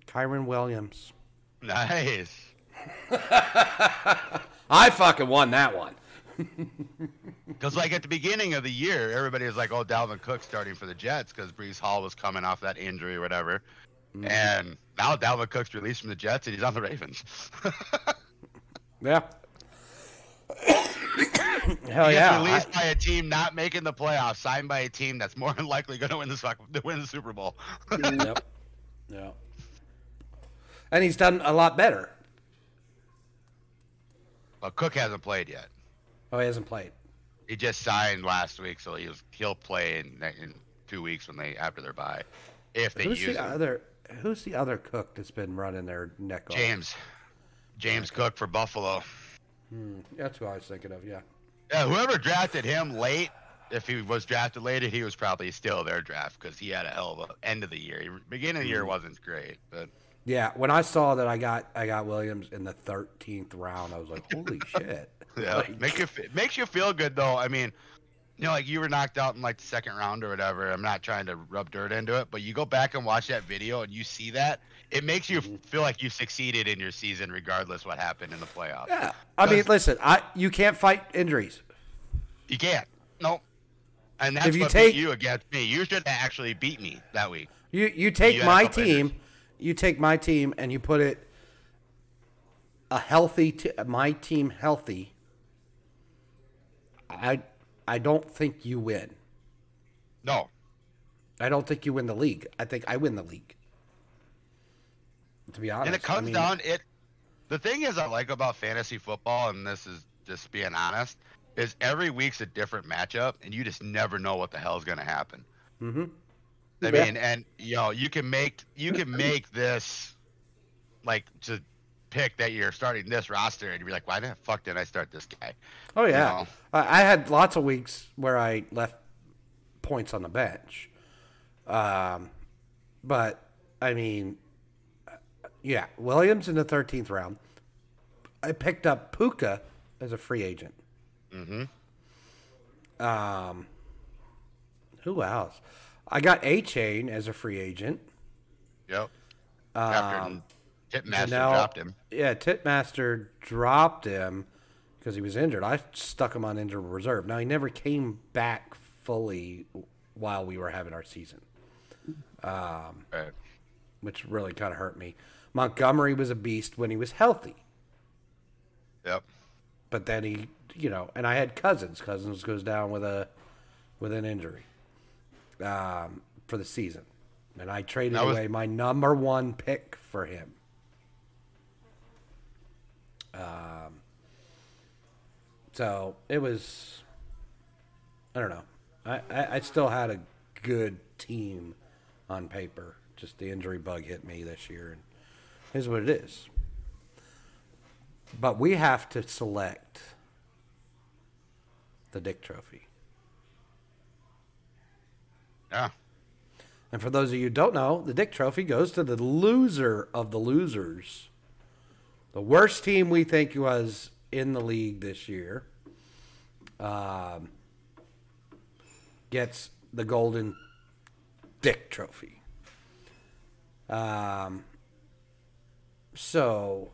Kyren Williams. nice. <laughs> I fucking won that one. <laughs> Because like at the beginning of the year, everybody was like, "Oh, Dalvin Cook starting for the Jets" because Breece Hall was coming off that injury or whatever. Mm-hmm. And now Dalvin Cook's released from the Jets and he's on the Ravens. <laughs> Yeah. <coughs> Hell he yeah. gets I- released by a team not making the playoffs, signed by a team that's more than likely going to win the to win the Super Bowl. yep. <laughs> Yeah. And he's done a lot better. but Cook hasn't played yet. Oh, he hasn't played. He just signed last week, so he was, he'll play in, in two weeks when they after their bye, if they Who's use the him. other? Who's the other cook that's been running their neck off? James, James Cook for Buffalo. Hmm, that's who I was thinking of. Yeah. Yeah, whoever drafted him late, if he was drafted later, he was probably still their draft because he had a hell of a end of the year. Beginning of the year hmm. wasn't great, but Yeah. When I saw that I got I got Williams in the thirteenth round, I was like, holy <laughs> shit. yeah, Like- make you makes you feel good though. I mean, you know, like you were knocked out in like the second round or whatever. I'm not trying to rub dirt into it, but you go back and watch that video and you see that, it makes you Mm-hmm. feel like you succeeded in your season regardless what happened in the playoffs. Yeah. I mean, listen, I you can't fight injuries. You can't. Nope. And that's If you what take- beat you against me. You should actually beat me that week. You you take a my team, injuries. You take my team and you put it a healthy t- my team healthy. I I don't think you win. No, I don't think you win the league. I think I win the league. To be honest, and it I comes mean, down it the thing is i like about fantasy football and this is just being honest is every week's a different matchup and you just never know what the hell is going to happen Mhm. I Yeah. mean, and you know, you can make you can make this like to pick that you're starting this roster, and you're like, why the fuck did I start this guy? Oh You yeah, know? I, I had lots of weeks where I left points on the bench, um, but I mean, yeah, Williams in the thirteenth round. I picked up Puka as a free agent. Mm-hmm. Um, who else? I got Achane as a free agent. Yep. After Um, Titmaster now- dropped him. Yeah, Titmaster dropped him because he was injured. I stuck him on injured reserve. Now he never came back fully while we were having our season, Right. which really kind of hurt me. Montgomery was a beast when he was healthy, Yep. but then he, you know, and I had Cousins. Cousins goes down with a with an injury um, for the season, and I traded was- away my number one pick for him. Um, so it was, I don't know. I, I, I still had a good team on paper. Just the injury bug hit me this year, and here's what it is. But we have to select the Dick Trophy. Yeah. And for those of you who don't know, the Dick Trophy goes to the loser of the losers. The worst team we think was in the league this year um, gets the Golden Dick Trophy. Um, so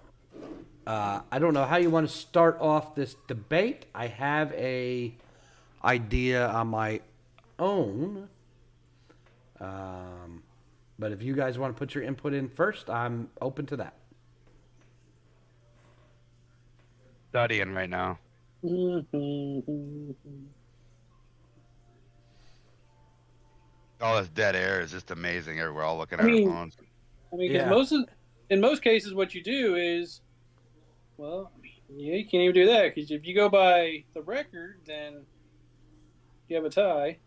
uh, I don't know how you want to start off this debate. I have a idea on my own. Um, but if you guys want to put your input in first, I'm open to that. Studying right now. <laughs> All this dead air is just amazing. We're all looking at I mean- our phones. I mean, 'cause Yeah. most of, in most cases, what you do is, well, yeah, you can't even do that because if you go by the record, then you have a tie.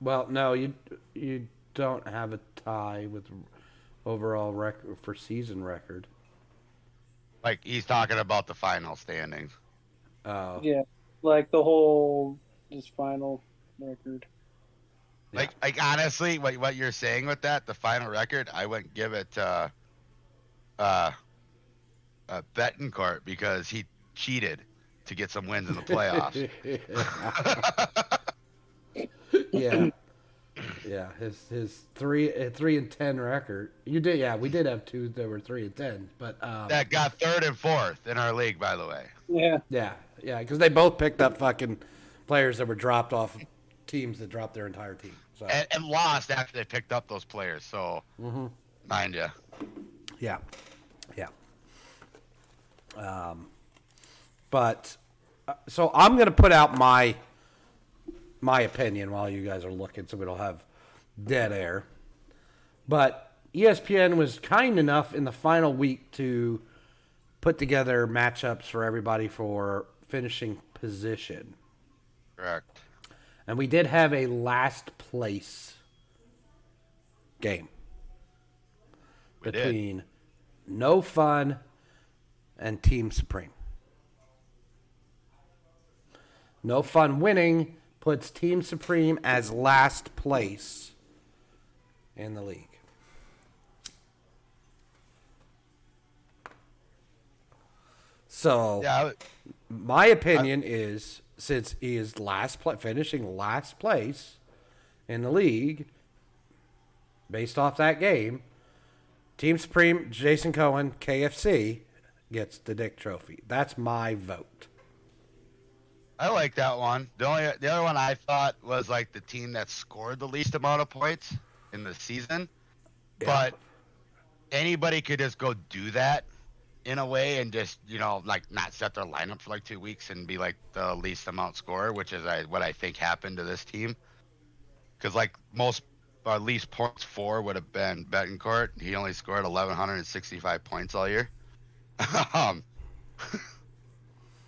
Well, no, you you don't have a tie with overall record for season record. Like he's talking about the final standings. Oh, Yeah, like the whole this final record. Like, like honestly, what what you're saying with that, the final record, I wouldn't give it uh, uh, uh, Betancourt because he cheated to get some wins in the playoffs. <laughs> <laughs> yeah, <clears throat> yeah. His his three uh, three and ten record. You did, yeah. We did have two that were three and ten, but um, that got third and fourth in our league, by the way. Yeah, yeah, yeah, because they both picked up fucking players that were dropped off teams that dropped their entire team. So And, and lost after they picked up those players. So, Mhm. mind you. Yeah, yeah. Um, but uh, so I'm gonna put out my my opinion while you guys are looking, so we don't have dead air. But ESPN was kind enough in the final week to put together matchups for everybody for finishing position. Correct. And we did have a last place game We did. between No Fun and Team Supreme. No Fun winning puts Team Supreme as last place in the league. So Yeah, I- my opinion is since he is last pla finishing last place in the league, based off that game, Team Supreme, Jason Cohen, KFC gets the Dick Trophy. That's my vote. I like that one. The only the other one I thought was like the team that scored the least amount of points in the season. But anybody could just go do that in a way and just, you know, like not set their lineup for like two weeks and be like the least amount scorer, which is I, what I think happened to this team. Because like most uh, least points for would have been Betancourt. He only scored 1,165 points all year. <laughs> um, <laughs>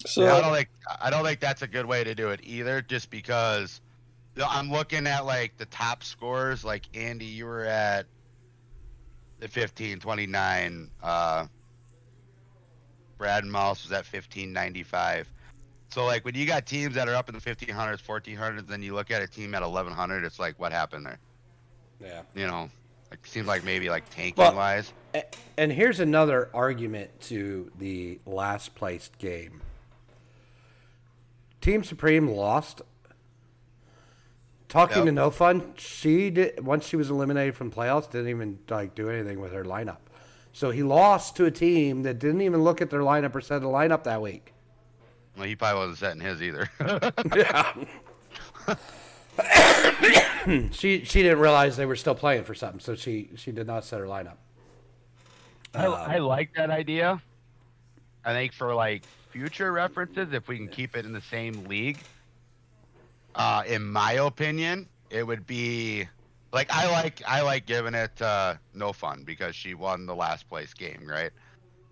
so I don't think I don't think that's a good way to do it either. Just because I'm looking at like the top scores. Like Andy, you were at the 15, 29. Uh, Brad Mouse was at 1595. So like when you got teams that are up in the 1500s, 1400s, then you look at a team at 1100, it's like what happened there? Yeah. You know, it seems like maybe like tanking Well- wise. And here's another argument to the last placed game. Team Supreme lost. Talking Yep. to No Fun, she did once she was eliminated from playoffs, didn't even like do anything with her lineup. So he lost to a team that didn't even look at their lineup or set the lineup that week. Well, he probably wasn't setting his either. <laughs> Yeah. <coughs> she she didn't realize they were still playing for something, so she she did not set her lineup. I, I um, like that idea. I think for like future references, if we can keep it in the same league, uh, in my opinion, it would be like I like I like giving it uh, no fun because she won the last place game, right?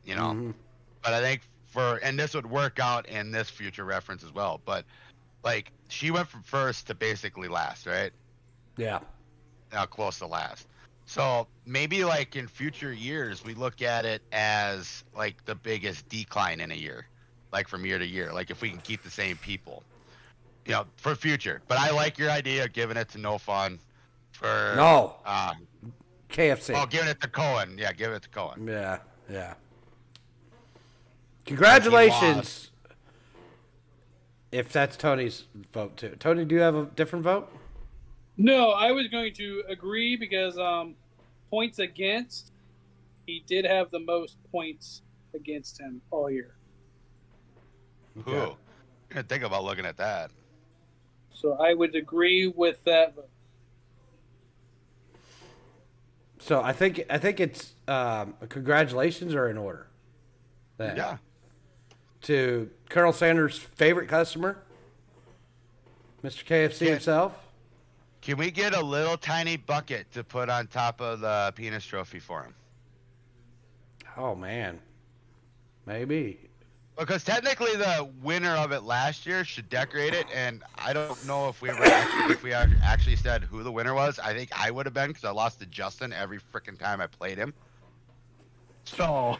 You know, Mhm. but I think for and this would work out in this future reference as well. But like she went from first to basically last, right? Yeah. now close to last. So maybe like in future years, we look at it as like the biggest decline in a year, like from year to year. Like if we can keep the same people, you know, for future. But I like your idea of giving it to No Fun for No, Uh, KFC. oh, giving it to Cohen. Yeah, give it to Cohen. Yeah, yeah. Congratulations. If that's Tony's vote too. Tony, do you have a different vote? No, I was going to agree because um, points against, he did have the most points against him all year. Who? You're gonna think about looking at that. So I would agree with that. So I think I think it's um, congratulations are in order. Then. Yeah. To Colonel Sanders' favorite customer, Mr. KFC Yeah. himself. Can we get a little tiny bucket to put on top of the penis trophy for him? Oh man, maybe. Because technically, the winner of it last year should decorate it, and I don't know if we ever actually, if we actually said who the winner was. I think I would have been because I lost to Justin every freaking time I played him. So,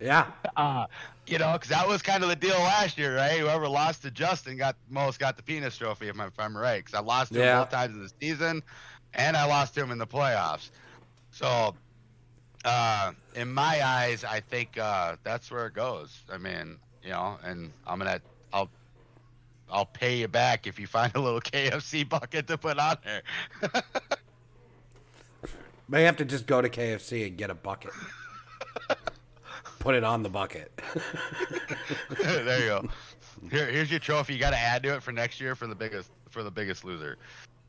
Yeah. uh, you know, because that was kind of the deal last year, right? Whoever lost to Justin got most got the penis trophy, if I'm, if I'm right. Because I lost to Yeah. him both times in the season, and I lost to him in the playoffs. So, uh, in my eyes, I think uh, that's where it goes. I mean, you know, and I'm gonna, I'll, I'll pay you back if you find a little <laughs> KFC bucket to put on there. <laughs> May have to just go to KFC and get a bucket. <laughs> Put it on the bucket. there you go. Here, here's your trophy. You got to add to it for next year for the biggest for the biggest loser.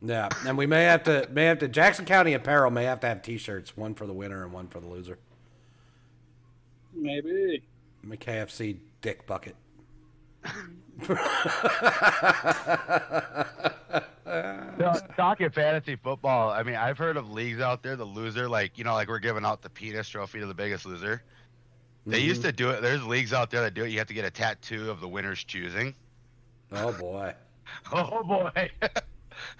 Yeah, and we may have to may have to Jackson County Apparel may have to have T-shirts, one for the winner and one for the loser. Maybe. I'm a KFC dick bucket. <laughs> No, talking fantasy football. I mean, I've heard of leagues out there. The loser, like you know, like we're giving out the penis trophy to the biggest loser. They used to mm-hmm. do it. There's leagues out there that do it. You have to get a tattoo of the winner's choosing. Oh boy. <laughs> Oh boy, <laughs>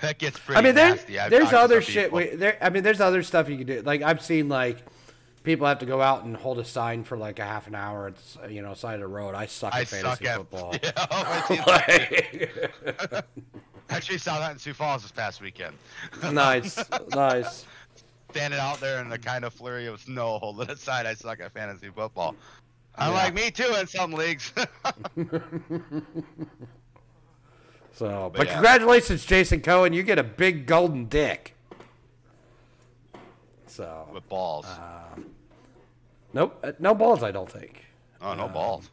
that gets pretty I mean, there, nasty. I've there's other shit. We, there, I mean, there's other stuff you can do. Like I've seen, like people have to go out and hold a sign for like a half an hour. It's you know side of the road. I suck I at suck fantasy at football. <laughs> Yeah, <laughs> oh, I. <laughs> Like, actually saw that in Sioux Falls this past weekend. nice, nice. Standing out there in the kind of flurry of snow, holding a sign. I suck at fantasy football. I'm Yeah. like me too in some leagues. So, But but yeah. congratulations, Jason Cohen. You get a big golden dick. So, with balls. nope, uh, no balls. I don't think. oh, no balls.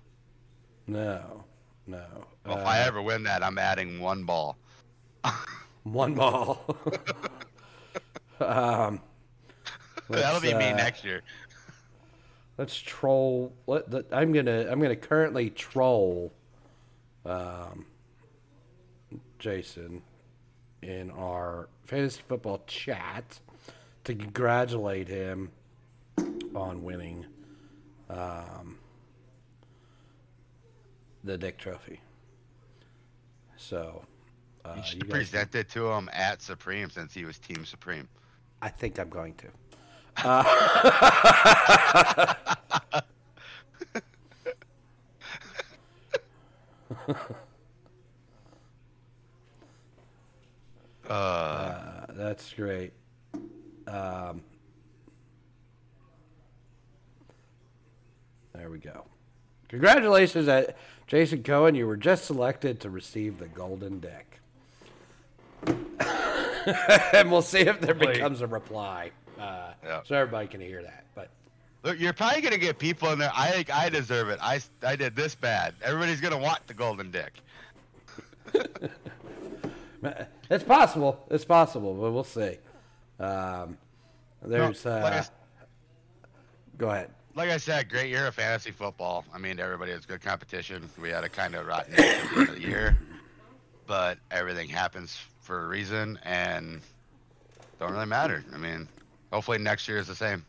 No, no. Well, if Uh, I ever win that, I'm adding one ball. <laughs> one ball. <laughs> um, That'll be me uh, next year. Let's troll. Let, the, I'm gonna. I'm gonna currently troll. Um, Jason, in our fantasy football chat, to congratulate him on winning, um, the Dick Trophy. So, Uh, You should you present it to him at Supreme since he was Team Supreme. I think I'm going to. Uh, <laughs> <laughs> <laughs> Uh, uh, that's great. Um, there we go. Congratulations, uh, Jason Cohen. You were just selected to receive the Golden Dick. <laughs> and we'll see if there Wait. becomes a reply. Uh, Yeah. So everybody can hear that. But look, you're probably gonna get people in there. I think I deserve it. I, I did this bad. Everybody's gonna want the golden dick. <laughs> <laughs> it's possible. It's possible, but we'll see. Um, there's. No, like, Uh, s- go ahead. like I said, great year of fantasy football. I mean, everybody has good competition. We had a kind of rotten year at the end of the year, but everything happens for a reason, and don't really matter. I mean, hopefully next year is the same.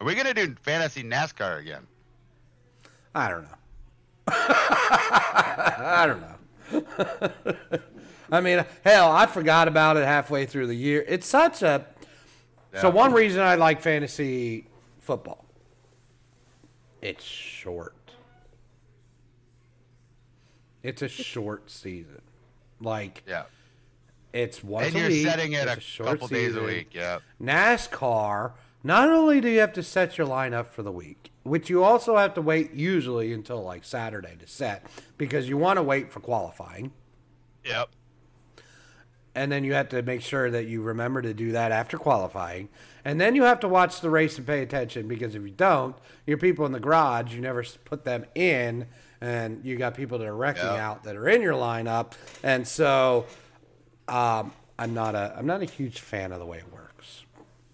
Are we gonna do fantasy NASCAR again? I don't know. <laughs> I don't know. <laughs> I mean, hell, I forgot about it halfway through the year. It's such a. So one reason I like fantasy football. It's short. It's a short season. Like Yeah, it's once and a you're week. setting it it's a, short couple days a season. week. Yeah, NASCAR, not only do you have to set your lineup for the week, which you also have to wait usually until like Saturday to set because you want to wait for qualifying. yep. And then you have to make sure that you remember to do that after qualifying. And then you have to watch the race and pay attention because if you don't, your people in the garage, you never put them in. And you got people that are wrecking Yeah. out that are in your lineup. And so um, I'm not a I'm not a huge fan of the way it works,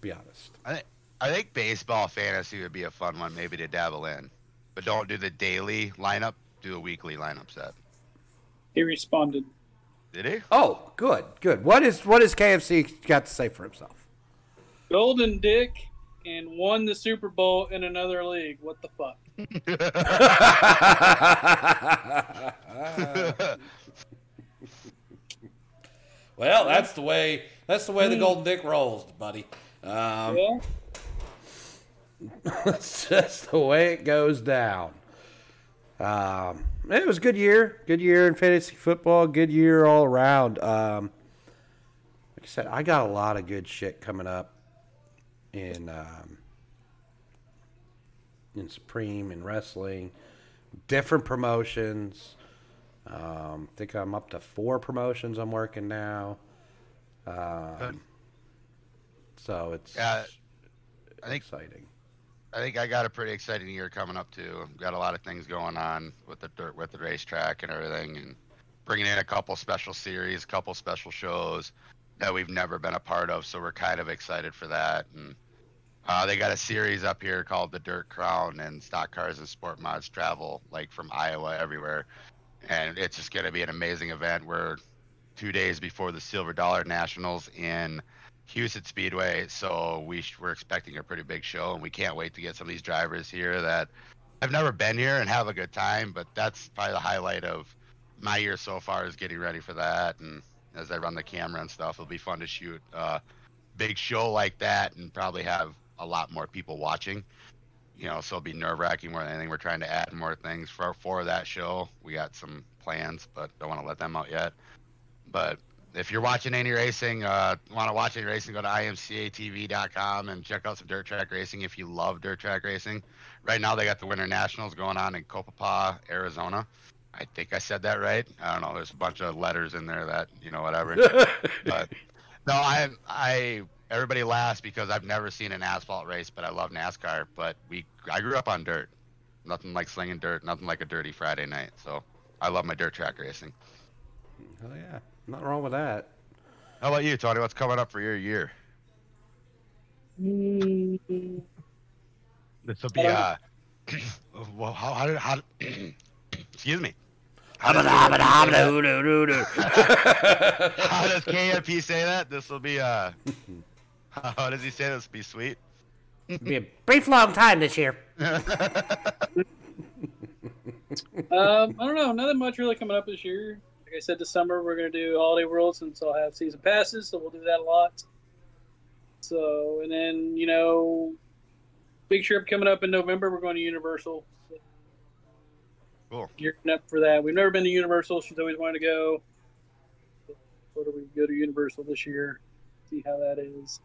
be honest. I think I think baseball fantasy would be a fun one, maybe to dabble in, but don't do the daily lineup. Do a weekly lineup set. He responded. Did he? Oh, good, good. What is what is KFC got to say for himself? Golden Dick and won the Super Bowl in another league. What the fuck? <laughs> well, that's the way that's the way the Golden Dick rolls, buddy. Um, yeah. <laughs> That's just the way it goes down. Um, it was a good year. Good year in fantasy football. Good year all around. Um, like I said, I got a lot of good shit coming up in um, in Supreme in wrestling. Different promotions. Um, I think I'm up to four promotions I'm working now. Um, so it's Yeah, I think exciting. I think I got a pretty exciting year coming up too. Got a lot of things going on with the dirt, with the racetrack and everything, and bringing in a couple special series, a couple special shows that we've never been a part of. So we're kind of excited for that. And uh, they got a series up here called the Dirt Crown, and stock cars and sport mods travel like from Iowa everywhere, and it's just going to be an amazing event. We're two days before the Silver Dollar Nationals in Huset's Speedway, so we sh- we're expecting a pretty big show, and we can't wait to get some of these drivers here that have never been here and have a good time. But that's probably the highlight of my year so far is getting ready for that, and as I run the camera and stuff, it'll be fun to shoot a big show like that, and probably have a lot more people watching. You know, so it'll be nerve wracking more than anything. We're trying to add more things for for that show. We got some plans, but don't want to let them out yet. But if you're watching any racing, uh, want to watch any racing, go to imcatv.com and check out some dirt track racing if you love dirt track racing. Right now, they got the Winter Nationals going on in Copapa, Arizona. I think I said that right. I don't know. There's a bunch of letters in there that you know whatever. <laughs> but no, I I everybody laughs because I've never seen an asphalt race, but I love NASCAR. But we I grew up on dirt. Nothing like slinging dirt. Nothing like a dirty Friday night. So I love my dirt track racing. Oh yeah, nothing wrong with that. How about you, Tony? What's coming up for your year? This will be uh, <coughs> well, how how did how? <coughs> excuse me. How does, <laughs> how does KMP say that? This will be uh, <laughs> how does he say this? Will be sweet. Be a brief, long time this year. <laughs> Um, I don't know. Nothing much really coming up this year. I said, this summer we're going to do Holiday World since I'll have season passes, so we'll do that a lot. So, and then you know, big trip coming up in November. We're going to Universal. So Cool. gearing up for that. We've never been to Universal. She's always wanted to go. So do we go to Universal this year? See how that is.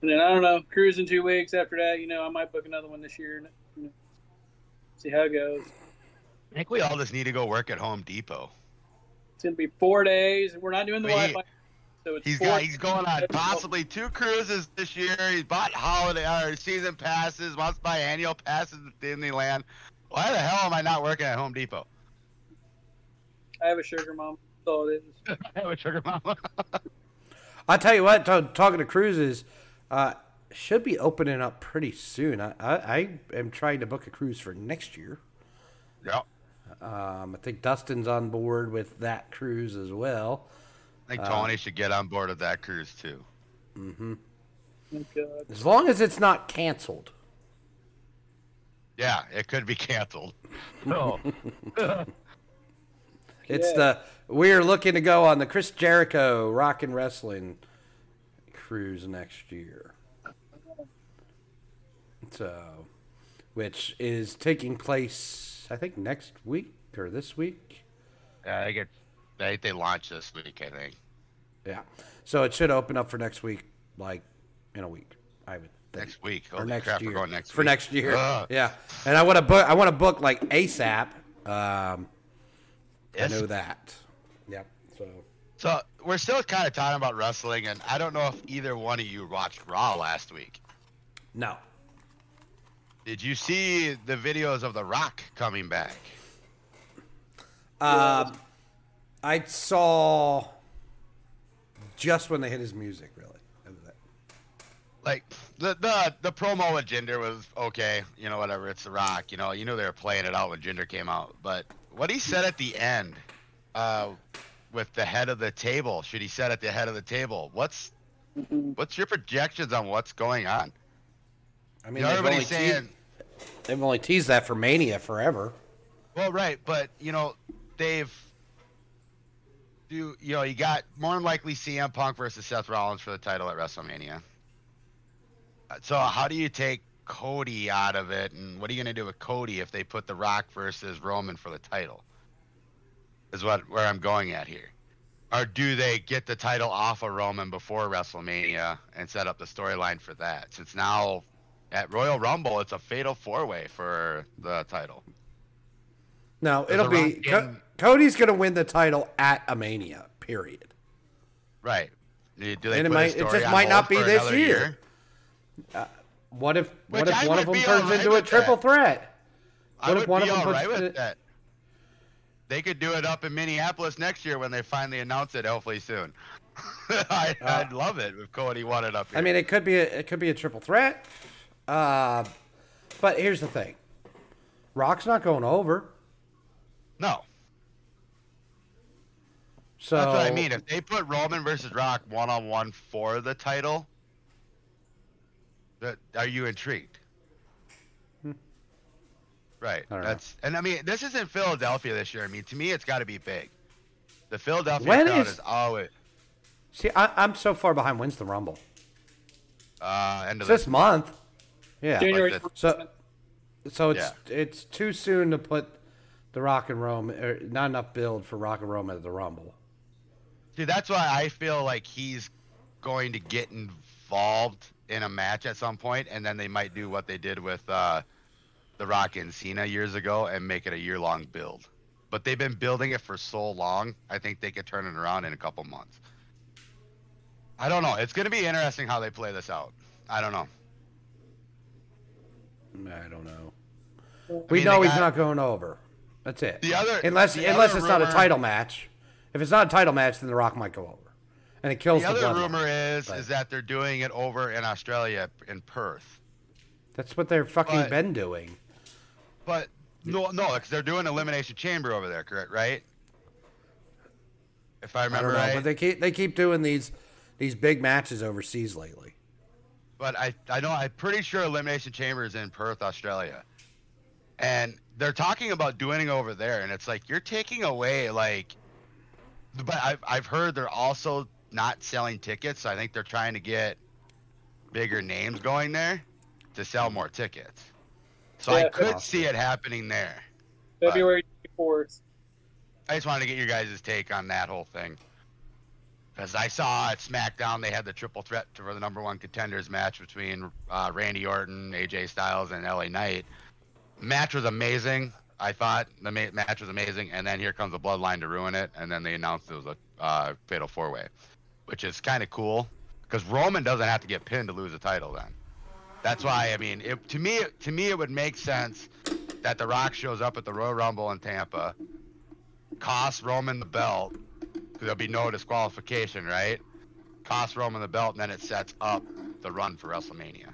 And then I don't know, cruising two weeks. After that, you know, I might book another one this year. and, You know, see how it goes. I think we all just need to go work at Home Depot. It's gonna be four days. We're not doing the Wait. Wi-Fi, so it's He's four got he's going on possibly two cruises this year. He's bought holiday or season passes, wants to buy annual passes at Disneyland. Why the hell am I not working at Home Depot? I have a sugar mom. That's all it is. <laughs> I have a sugar mama. <laughs> I tell you what, t- talking to cruises, uh, should be opening up pretty soon. I, I, I am trying to book a cruise for next year. yep. Um, I think Dustin's on board with that cruise as well. I think Uh, Tony should get on board of that cruise too. hmm Oh, God. As long as it's not canceled. Yeah, it could be <laughs> canceled. No. <laughs> It's Yeah. the we're looking to go on the Chris Jericho Rock and Wrestling cruise next year. So, which is taking place, I think next week or this week. yeah, I think think they launch this week. I think. Yeah. So it should open up for next week, like in a week. I would think. Next week. or next crap, year. next for week. next year. Ugh. Yeah. And I want to book. I want to book like ASAP. Um, I know that. Yep. So So we're still kind of talking about wrestling, and I don't know if either one of you watched Raw last week. no. Did you see the videos of The Rock coming back? Um, I saw just when they hit his music. Really, that was it. Like the the the promo with Jinder was okay, you know, whatever. It's The Rock, you know. You knew they were playing it out when Jinder came out, but what he said at the end, uh, with the head of the table, should he said at the head of the table? What's what's your projections on what's going on? I You mean, know, they've, only everybody's saying, teased, they've only teased that for Mania forever. well, right, but you know, they've do you know you got more than likely CM Punk versus Seth Rollins for the title at WrestleMania. Uh, So how do you take Cody out of it, and what are you gonna do with Cody if they put The Rock versus Roman for the title? Is what where I'm going at here. Or do they get the title off of Roman before WrestleMania and set up the storyline for that? Since now at Royal Rumble it's a fatal four way for the title. No, it'll be Co- Cody's going to win the title at a Mania. Period. Right. Do they And it might- it just might not be this another year. What if what Which if I one of them turns alright into a triple that. threat? I What if would one be of them puts with it- that. They could do it up in Minneapolis next year when they finally announce it, hopefully soon. <laughs> I, I'd love it if Cody won it up here. Uh, I mean, it could be a, it could be a triple threat. Uh, but here's the thing: Rock's not going over. no, So that's what I mean. If they put Roman versus Rock one on one for the title, that are you intrigued? Right. Hmm. I don't know. That's and I mean this is in Philadelphia this year. I mean to me it's got to be big. The Philadelphia When crowd is- is always see, I, I'm so far behind. When's the Rumble? uh end of this month. Yeah. January. But the- So, so it's Yeah. it's too soon to put the Rock and Rome, or not enough build for Rock and Rome at the Rumble. See, that's why I feel like he's going to get involved in a match at some point, and then they might do what they did with uh, The Rock and Cena years ago and make it a year long build. But they've been building it for so long, I think they could turn it around in a couple months. I don't know. It's going to be interesting how they play this out. I don't know. I don't know. I We mean, know they he's got- not going over. That's it. The other- unless the unless other it's not a title match. If it's not a title match, then the Rock might go over, and it kills The the, other bloodline. rumor is But- is that they're doing it over in Australia in Perth. That's what they're fucking But- been doing. But no, no, because they're doing elimination chamber over there, correct? Right? If I I remember don't know, right. but they keep they keep doing these these big matches overseas lately. But I, I know I'm pretty sure Elimination Chamber is in Perth, Australia. and they're talking about doing it over there, and it's like you're taking away like. But I've I've heard they're also not selling tickets. So I think they're trying to get bigger names going there to sell more tickets. So I could see it happening there. February 24th. I just wanted to get your guys' take on that whole thing. Because I saw at SmackDown they had the triple threat for the number one contenders match between uh, Randy Orton, AJ Styles, and LA Knight. Match was amazing. I thought the ma- match was amazing, and then here comes the Bloodline to ruin it, and then they announced it was a uh, fatal four way, which is kind of cool because Roman doesn't have to get pinned to lose a title. Then that's why I mean, it, to me, to me, it would make sense that The Rock shows up at the Royal Rumble in Tampa, costs Roman the belt, there'll be no disqualification, right? Cost Roman the belt, and then it sets up the run for WrestleMania.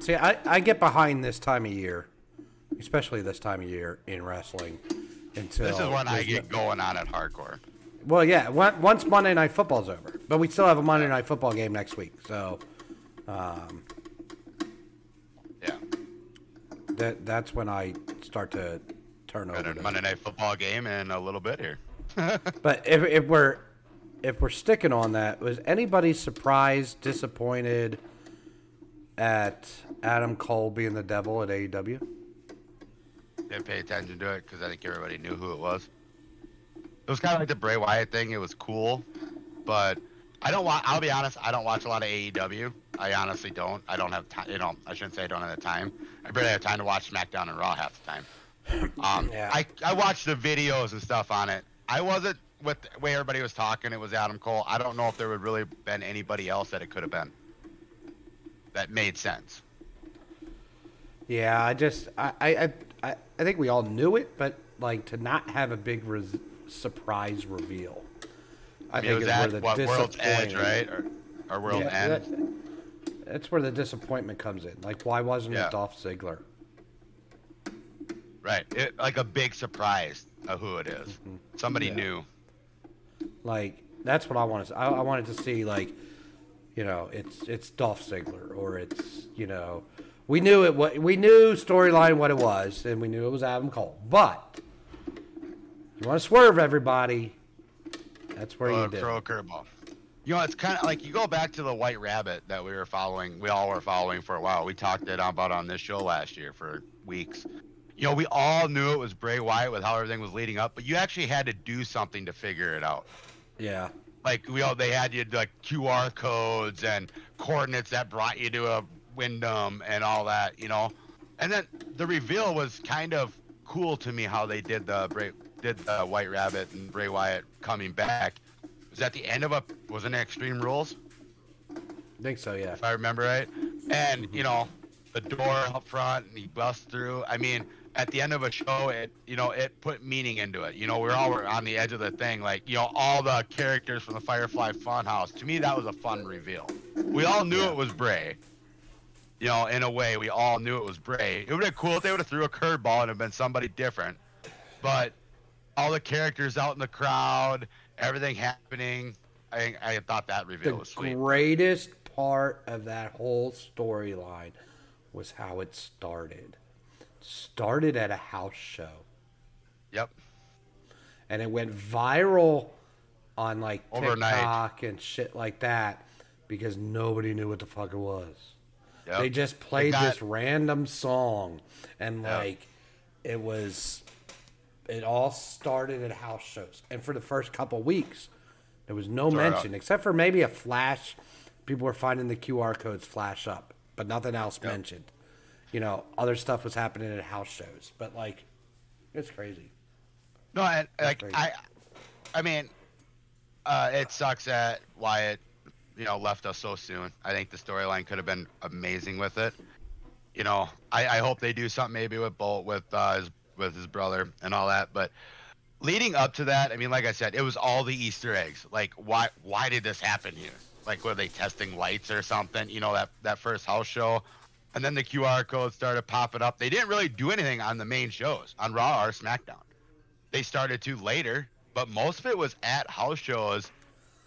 See, I, I get behind this time of year, especially this time of year in wrestling. Until This is when I get going on at hardcore. Well, yeah, once Monday Night Football's over, but we still have a Monday Night Football game next week, so um, Yeah, that that's when I start to turn got over. a Monday Night Football game in a little bit here. <laughs> But if, if we're if we're sticking on that, was anybody surprised, disappointed at Adam Cole being the devil at AEW? Didn't pay attention to it because I think everybody knew who it was. It was kind of like the Bray Wyatt thing. It was cool, but I don't watch. I'll be honest. I don't watch a lot of AEW. I honestly don't. I don't have time. You know, I shouldn't say I don't have the time. I barely have time to watch SmackDown and Raw half the time. <laughs> Um, Yeah. I I watched the videos and stuff on it. I wasn't with the way everybody was talking. It was Adam Cole. I don't know if there would really been anybody else that it could have been. That made sense. Yeah, I just I I, I, I think we all knew it, but like to not have a big res- surprise reveal. I, I mean, it think was is at where the what World's Edge, right? Or, or World's Yeah, End. that- that's where the disappointment comes in. Like, why wasn't Yeah. it Dolph Ziggler? Right. It, like a big surprise of who it is. Mm-hmm. Somebody Yeah. knew. Like, that's what I wanted. To, I, I wanted to see like, you know, it's it's Dolph Ziggler or it's you know, we knew it. What we knew storyline what it was, and we knew it was Adam Cole. But you want to swerve everybody. That's where you did. throw a curveball. You know, it's kind of like you go back to the White Rabbit that we were following. We all were following for a while. We talked it about on this show last year for weeks. You know, we all knew it was Bray Wyatt with how everything was leading up, but you actually had to do something to figure it out. Yeah. Like we all, they had you like QR codes and coordinates that brought you to a Wyndham and all that, you know. And then the reveal was kind of cool to me how they did the Bray, did the White Rabbit and Bray Wyatt coming back. Was at the end of a wasn't it Extreme Rules I think so. Yeah. if I remember right. And mm-hmm. you know, the door up front and he busts through. I mean, at the end of a show, it you know it put meaning into it. You know, we're all on the edge of the thing. Like you know, all the characters from the Firefly Funhouse. To me, that was a fun reveal. We all knew it was Bray. You know, in a way, we all knew it was Bray. It would have been cool if they would have threw a curveball and have been somebody different. But all the characters out in the crowd, everything happening. I I thought that reveal The was sweet. The greatest part of that whole storyline was how it started. Started at a house show. Yep. and it went viral on like Overnight. TikTok and shit like that because nobody knew what the fuck it was. Yep. They just played got- this random song and Yep. like it was it all started at house shows. And for the first couple weeks there was no Sorry, mention except for maybe a flash people were finding the QR codes flash up, but nothing else mentioned. You know, other stuff was happening at house shows, but like it's crazy. No, and like crazy. I, I mean, uh, it sucks that Wyatt, you know, left us so soon. I think the storyline could have been amazing with it. You know, I, I hope they do something maybe with Bolt with uh, his with his brother and all that. But leading up to that, I mean, like I said, it was all the Easter eggs. Like, why why did this happen here? Like, were they testing lights or something? You know, that that first house show. And then the QR codes started popping up. They didn't really do anything on the main shows, on Raw or SmackDown they started to later, but most of it was at house shows,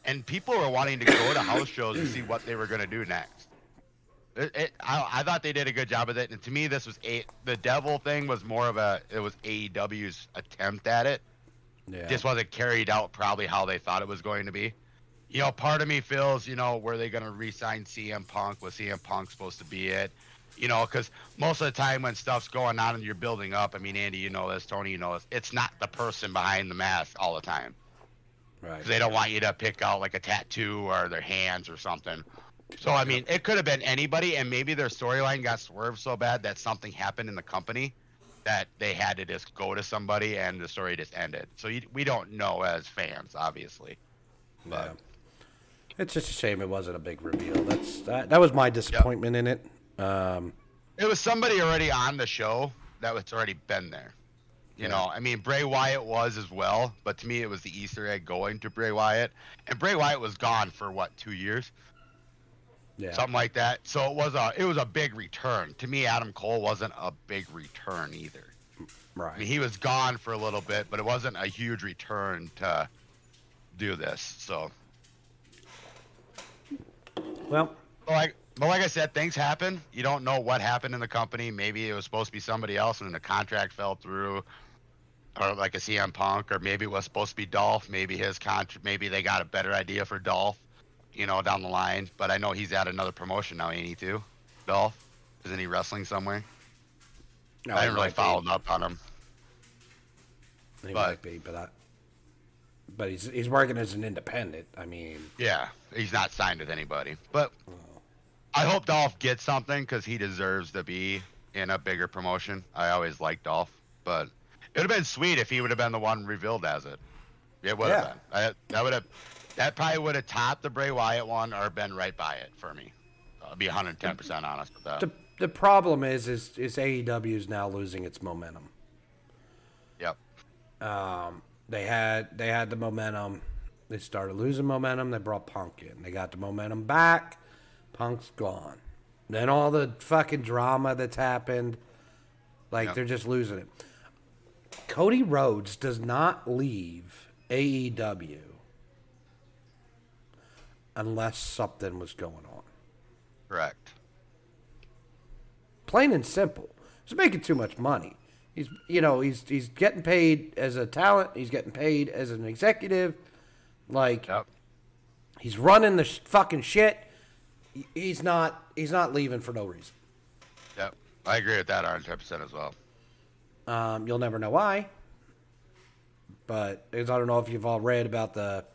and people were wanting to go to house shows to see what they were going to do next. It, it, I, I thought they did a good job with it, and to me, this was a the devil thing was more of a it was AEW's attempt at it. Yeah. Just wasn't carried out probably how they thought it was going to be. You know, part of me feels, you know, were they going to re-sign CM Punk? Was CM Punk supposed to be it? You know, because most of the time when stuff's going on and you're building up, I mean, Andy, you know this, Tony, you know this, it's not the person behind the mask all the time. right. they don't want you to pick out like a tattoo or their hands or something. So I mean, it could have been anybody, and maybe their storyline got swerved so bad that something happened in the company that they had to just go to somebody, and the story just ended. So you, we don't know as fans, obviously. Yeah. It's just a shame it wasn't a big reveal. That's that, that was my disappointment in it. Um, It was somebody already on the show that was already been there. You Yeah. know, I mean, Bray Wyatt was as well, but to me, it was the Easter egg going to Bray Wyatt, and Bray Wyatt was gone for what two years. yeah. something like that. So it was a it was a big return. To me, Adam Cole wasn't a big return either. I mean, right. he was gone for a little bit, but it wasn't a huge return to do this. So, Well, like, but like I said, things happen. You don't know what happened in the company. Maybe it was supposed to be somebody else, and then the contract fell through, or like a CM Punk, or maybe it was supposed to be Dolph. Maybe his contract. Maybe they got a better idea for Dolph, you know, down the line. But I know he's at another promotion now, ain't he? Too, Dolph. Isn't he wrestling somewhere? no, I haven't really be. followed up on him. He but- might be, but I, but he's he's working as an independent. I mean, Yeah, he's not signed with anybody. But I hope Dolph gets something because he deserves to be in a bigger promotion. I always liked Dolph, but it would have been sweet if he would have been the one revealed as it. It would have Yeah. been. I, that would have. That probably would have topped the Bray Wyatt one or been right by it for me. I'll be 110 percent honest with that. the the problem is is is AEW is now losing its momentum. Yep. Um, they had they had the momentum. They started losing momentum. They brought Punk in. They got the momentum back. Punk's gone. Then all the fucking drama that's happened, like Yep. they're just losing it. Cody Rhodes does not leave AEW unless something was going on. Correct. plain and simple. He's making too much money. He's you know he's he's getting paid as a talent. He's getting paid as an executive. Like Yep. he's running the sh- fucking shit. He- He's not he's not leaving for no reason. Yep. I agree with that 110 percent as well. Um, you'll never know why. But I don't know if you've all read about the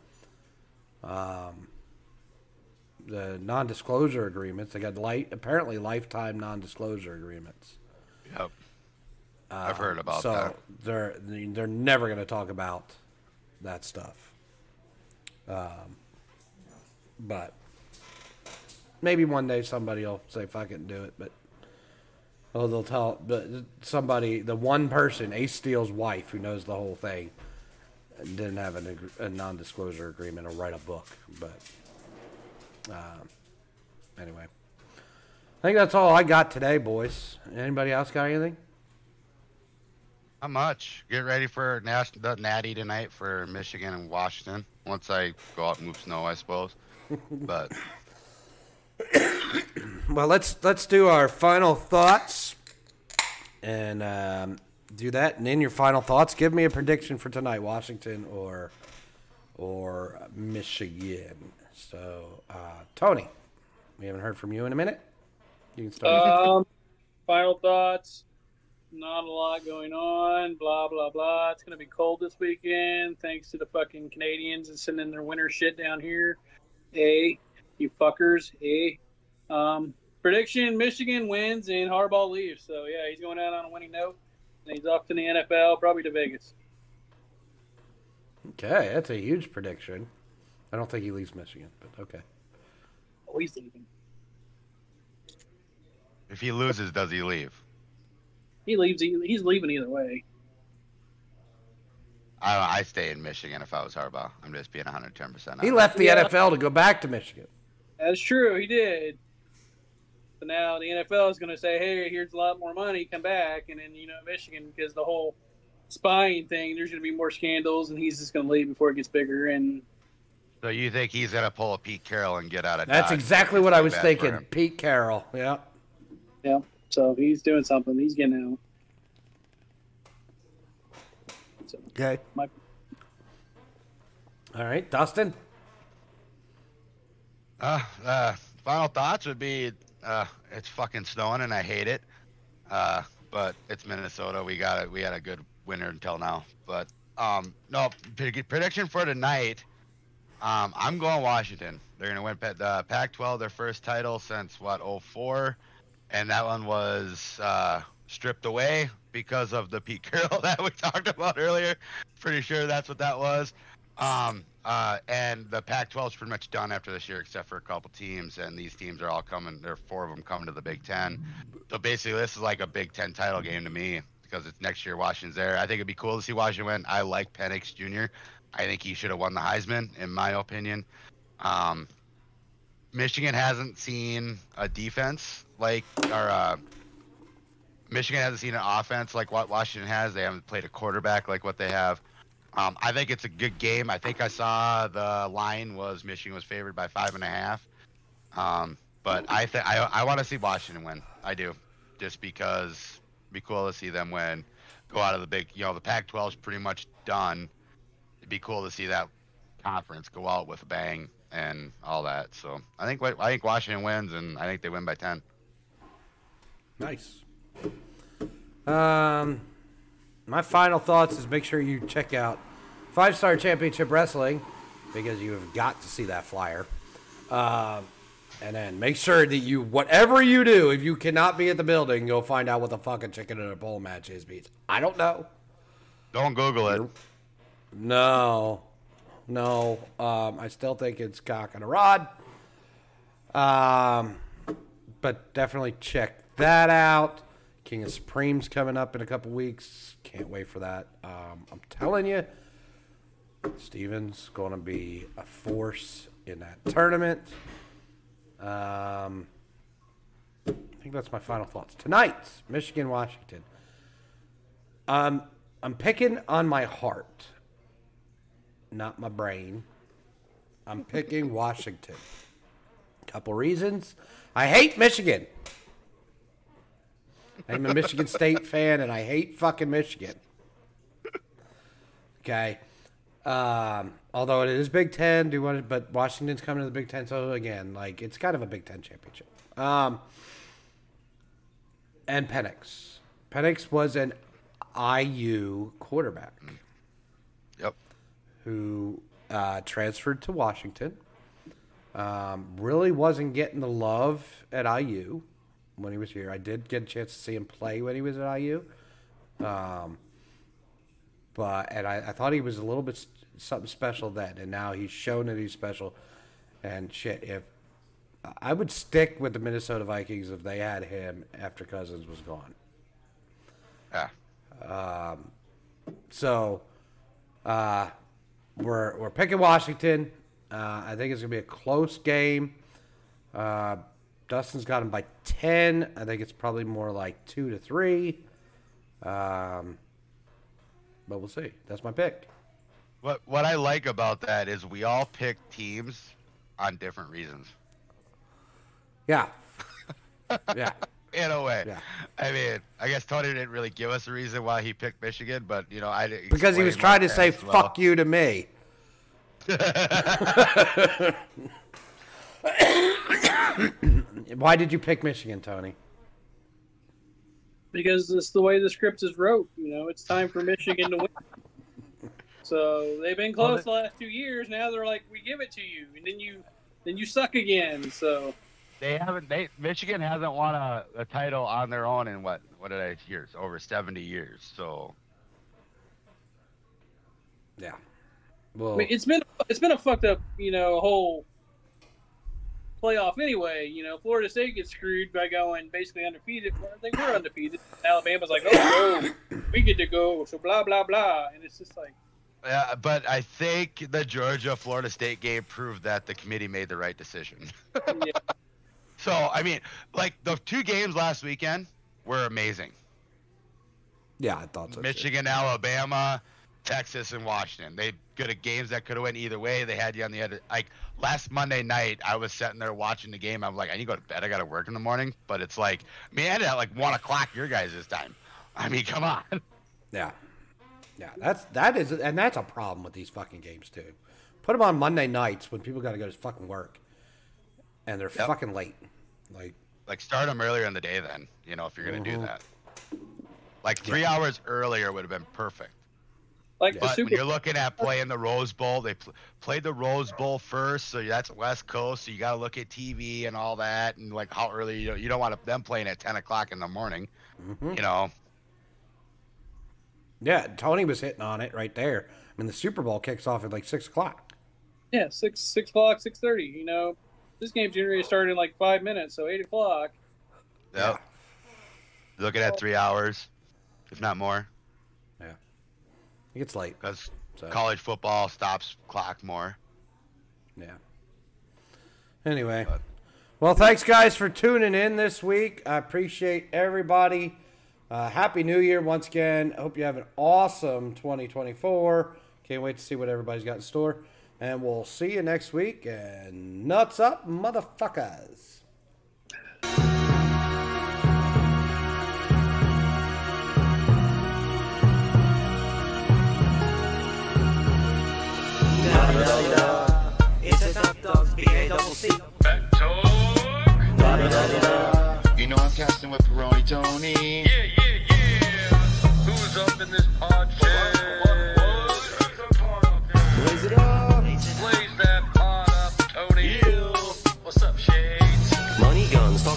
um, the non-disclosure agreements. They got light apparently lifetime non-disclosure agreements. Yep. I've heard about so that. they're they're never going to talk about that stuff. Um, but maybe one day somebody will say fuck it and do it. But oh, they'll tell. But somebody, the one person, Ace Steel's wife, who knows the whole thing, didn't have an, a non-disclosure agreement or write a book. But um, anyway, I think that's all I got today, boys. Anybody else got anything? Not much. Get ready for Nash- the Natty tonight for Michigan and Washington. Once I go out and move snow, I suppose. <laughs> But <coughs> Well, let's let's do our final thoughts, and um, do that. And in your final thoughts, give me a prediction for tonight: Washington or or Michigan. So, uh, Tony, we haven't heard from you in a minute. You can start. Um, final thoughts. Not a lot going on. Blah blah blah. It's gonna be cold this weekend, thanks to the fucking Canadians and sending their winter shit down here. A, you fuckers. Hey, um, prediction: Michigan wins and Harbaugh leaves. So yeah, he's going out on a winning note, and he's off to the NFL, probably to Vegas. okay, that's a huge prediction. I don't think he leaves Michigan, but okay. Oh, he's leaving. if he loses, does he leave? He leaves. He, he's leaving either way. I I stay in Michigan if I was Harbaugh. I'm just being 110 percent. He left the Yeah. NFL to go back to Michigan. That's true. He did. But now the NFL is going to say, "Hey, here's a lot more money. Come back." And then you know, Michigan because the whole spying thing. There's going to be more scandals, and he's just going to leave before it gets bigger. And So you think he's gonna pull a Pete Carroll and get out of? That's Dodge? exactly what I was thinking. Pete Carroll. Yeah. Yeah. So he's doing something. He's getting out. So, Okay. my, All right, Dustin. Uh, uh, final thoughts would be, uh, it's fucking snowing and I hate it. Uh, but it's Minnesota. We got it. We had a good winter until now. But um, no pre- prediction for tonight. Um, I'm going Washington. They're gonna win the Pac-12, their first title since what 04, and that one was uh, stripped away because of the Pete Carroll <laughs> that we talked about earlier. Pretty sure that's what that was. Um, uh, and the Pac-12 is pretty much done after this year, except for a couple teams, and these teams are all coming. There are four of them coming to the Big Ten. So basically, this is like a Big Ten title game to me because it's next year. Washington's there. I think it'd be cool to see Washington win. I like Penix Jr. I think he should have won the Heisman, in my opinion. Um, Michigan hasn't seen a defense like, or uh, Michigan hasn't seen an offense like what Washington has. They haven't played a quarterback like what they have. Um, I think it's a good game. I think I saw the line was Michigan was favored by five and a half. Um, but I think I I want to see Washington win. I do, just because it'd be cool to see them win, go out of the big. You know, the Pac-12 is pretty much done. It'd be cool to see that conference go out with a bang and all that. So I think I think Washington wins, and I think they win by ten. Nice. Um, my final thoughts is make sure you check out Five Star Championship Wrestling because you have got to see that flyer. Um, and then make sure that you, whatever you do, if you cannot be at the building, go find out what the fucking chicken in a pole match is. Because I don't know. Don't Google it. No, no. Um, I still think it's cock and a rod. Um, but definitely check that out. King of Supreme's coming up in a couple weeks. Can't wait for that. Um, I'm telling you, Steven's going to be a force in that tournament. Um, I think that's my final thoughts. Tonight, Michigan, Washington. Um, I'm picking on my heart, not my brain. I'm picking Washington. Couple reasons. I hate Michigan. I'm a Michigan State fan, and I hate fucking Michigan. Okay. Um, although it is Big Ten, do want but Washington's coming to the Big Ten, so again, like it's kind of a Big Ten championship. Um, and Penix. Penix was an IU quarterback Yep. who uh, transferred to Washington. Um, really wasn't getting the love at IU when he was here. I did get a chance to see him play when he was at IU. Um, but and I, I thought he was a little bit something special then, and now he's shown that he's special. And shit, if I would stick with the Minnesota Vikings if they had him after Cousins was gone. Yeah. Um, so, uh, we're we're picking Washington. Uh, I think it's gonna be a close game. Uh, Dustin's got him by ten. I think it's probably more like two to three. Um, but we'll see. That's my pick. What what I like about that is we all pick teams on different reasons. Yeah. yeah. In a way. Yeah. I mean, I guess Tony didn't really give us a reason why he picked Michigan, but you know, I didn't Because he was trying to say well. "fuck you" to me. Why did you pick Michigan, Tony? because it's the way the script is wrote. You know, it's time for Michigan to win. <laughs> So they've been close the last two years. Now they're like, we give it to you, and then you, then you suck again. So They haven't. They Michigan hasn't won a, a title on their own in what what did I years? Over seventy years. So Yeah. I mean, it's been it's been a fucked up, you know, whole playoff anyway. You know, Florida State gets screwed by going basically undefeated. I think we're undefeated. Alabama's like, oh, no, we get to go. So blah blah blah, and it's just like, yeah, but I think the Georgia Florida State game proved that the committee made the right decision. <laughs> yeah, so I mean, like the two games last weekend were amazing. yeah, I thought so. too. Michigan, Alabama. Texas and Washington. They good at games that could have went either way. They had you on the other. Like last Monday night, I was sitting there watching the game. I'm like, I need to go to bed. I got to work in the morning. But it's like, man, at like one o'clock your guys' this time. I mean, come on. <laughs> Yeah, yeah. That's that is, and that's a problem with these fucking games too. Put them on Monday nights when people got to go to fucking work, and they're Yep. fucking late. Like, Like start them earlier in the day. Then you know if you're gonna do Mhm. that. Like three hours earlier would have been perfect. Like the But when Super you're looking at playing the Rose Bowl, they pl- played the Rose Bowl first, so that's West Coast. So you got to look at TV and all that, and like how early you don't, you don't want them playing at 10 o'clock in the morning. mhm. You know, yeah, Tony was hitting on it right there. I mean, the Super Bowl kicks off at like six o'clock. Yeah, six six o'clock, six thirty. You know, this game's getting started in like five minutes, so eight o'clock. Yep. looking at three hours, if not more, It gets late. because So college football stops clock more. yeah. Anyway, But- well, thanks guys for tuning in this week. I appreciate everybody. Uh, Happy New Year once again. I hope you have an awesome 2024. Can't wait to see what everybody's got in store. And we'll see you next week. And nuts up, motherfuckers. It's a top dog, B-A double C. You know I'm casting with Peroni Tony. Yeah, yeah, yeah. Who's up in this pod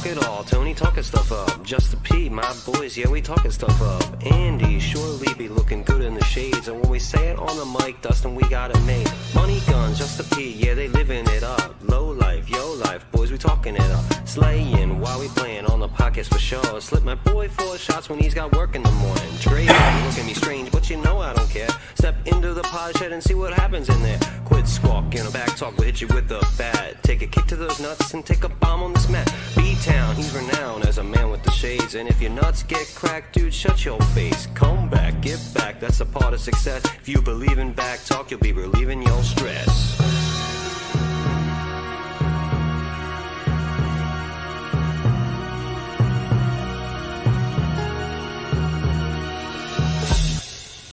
it all. Tony talking stuff up. Just the P, my boys, yeah, we talking stuff up. Andy surely be looking good in the shades. And when we say it on the mic, Dustin, we got it made. Money guns, just the P, yeah, they living it up. Low life, yo life, boys, we talking it up. Slaying while we playing on the pockets for sure. Slip my boy four shots when he's got work in the morning. Dre, look at me strange, but you know I don't care. Step into the pod shed and see what happens in there. Quit squawking, a back talk will hit you with a bat. Take a kick to those nuts and take a bomb on this mat. B-Town, he's renowned as a man with the shades. And if your nuts get cracked, dude, shut your face. Come back, get back, that's a part of success. If you believe in back talk, you'll be relieving your stress.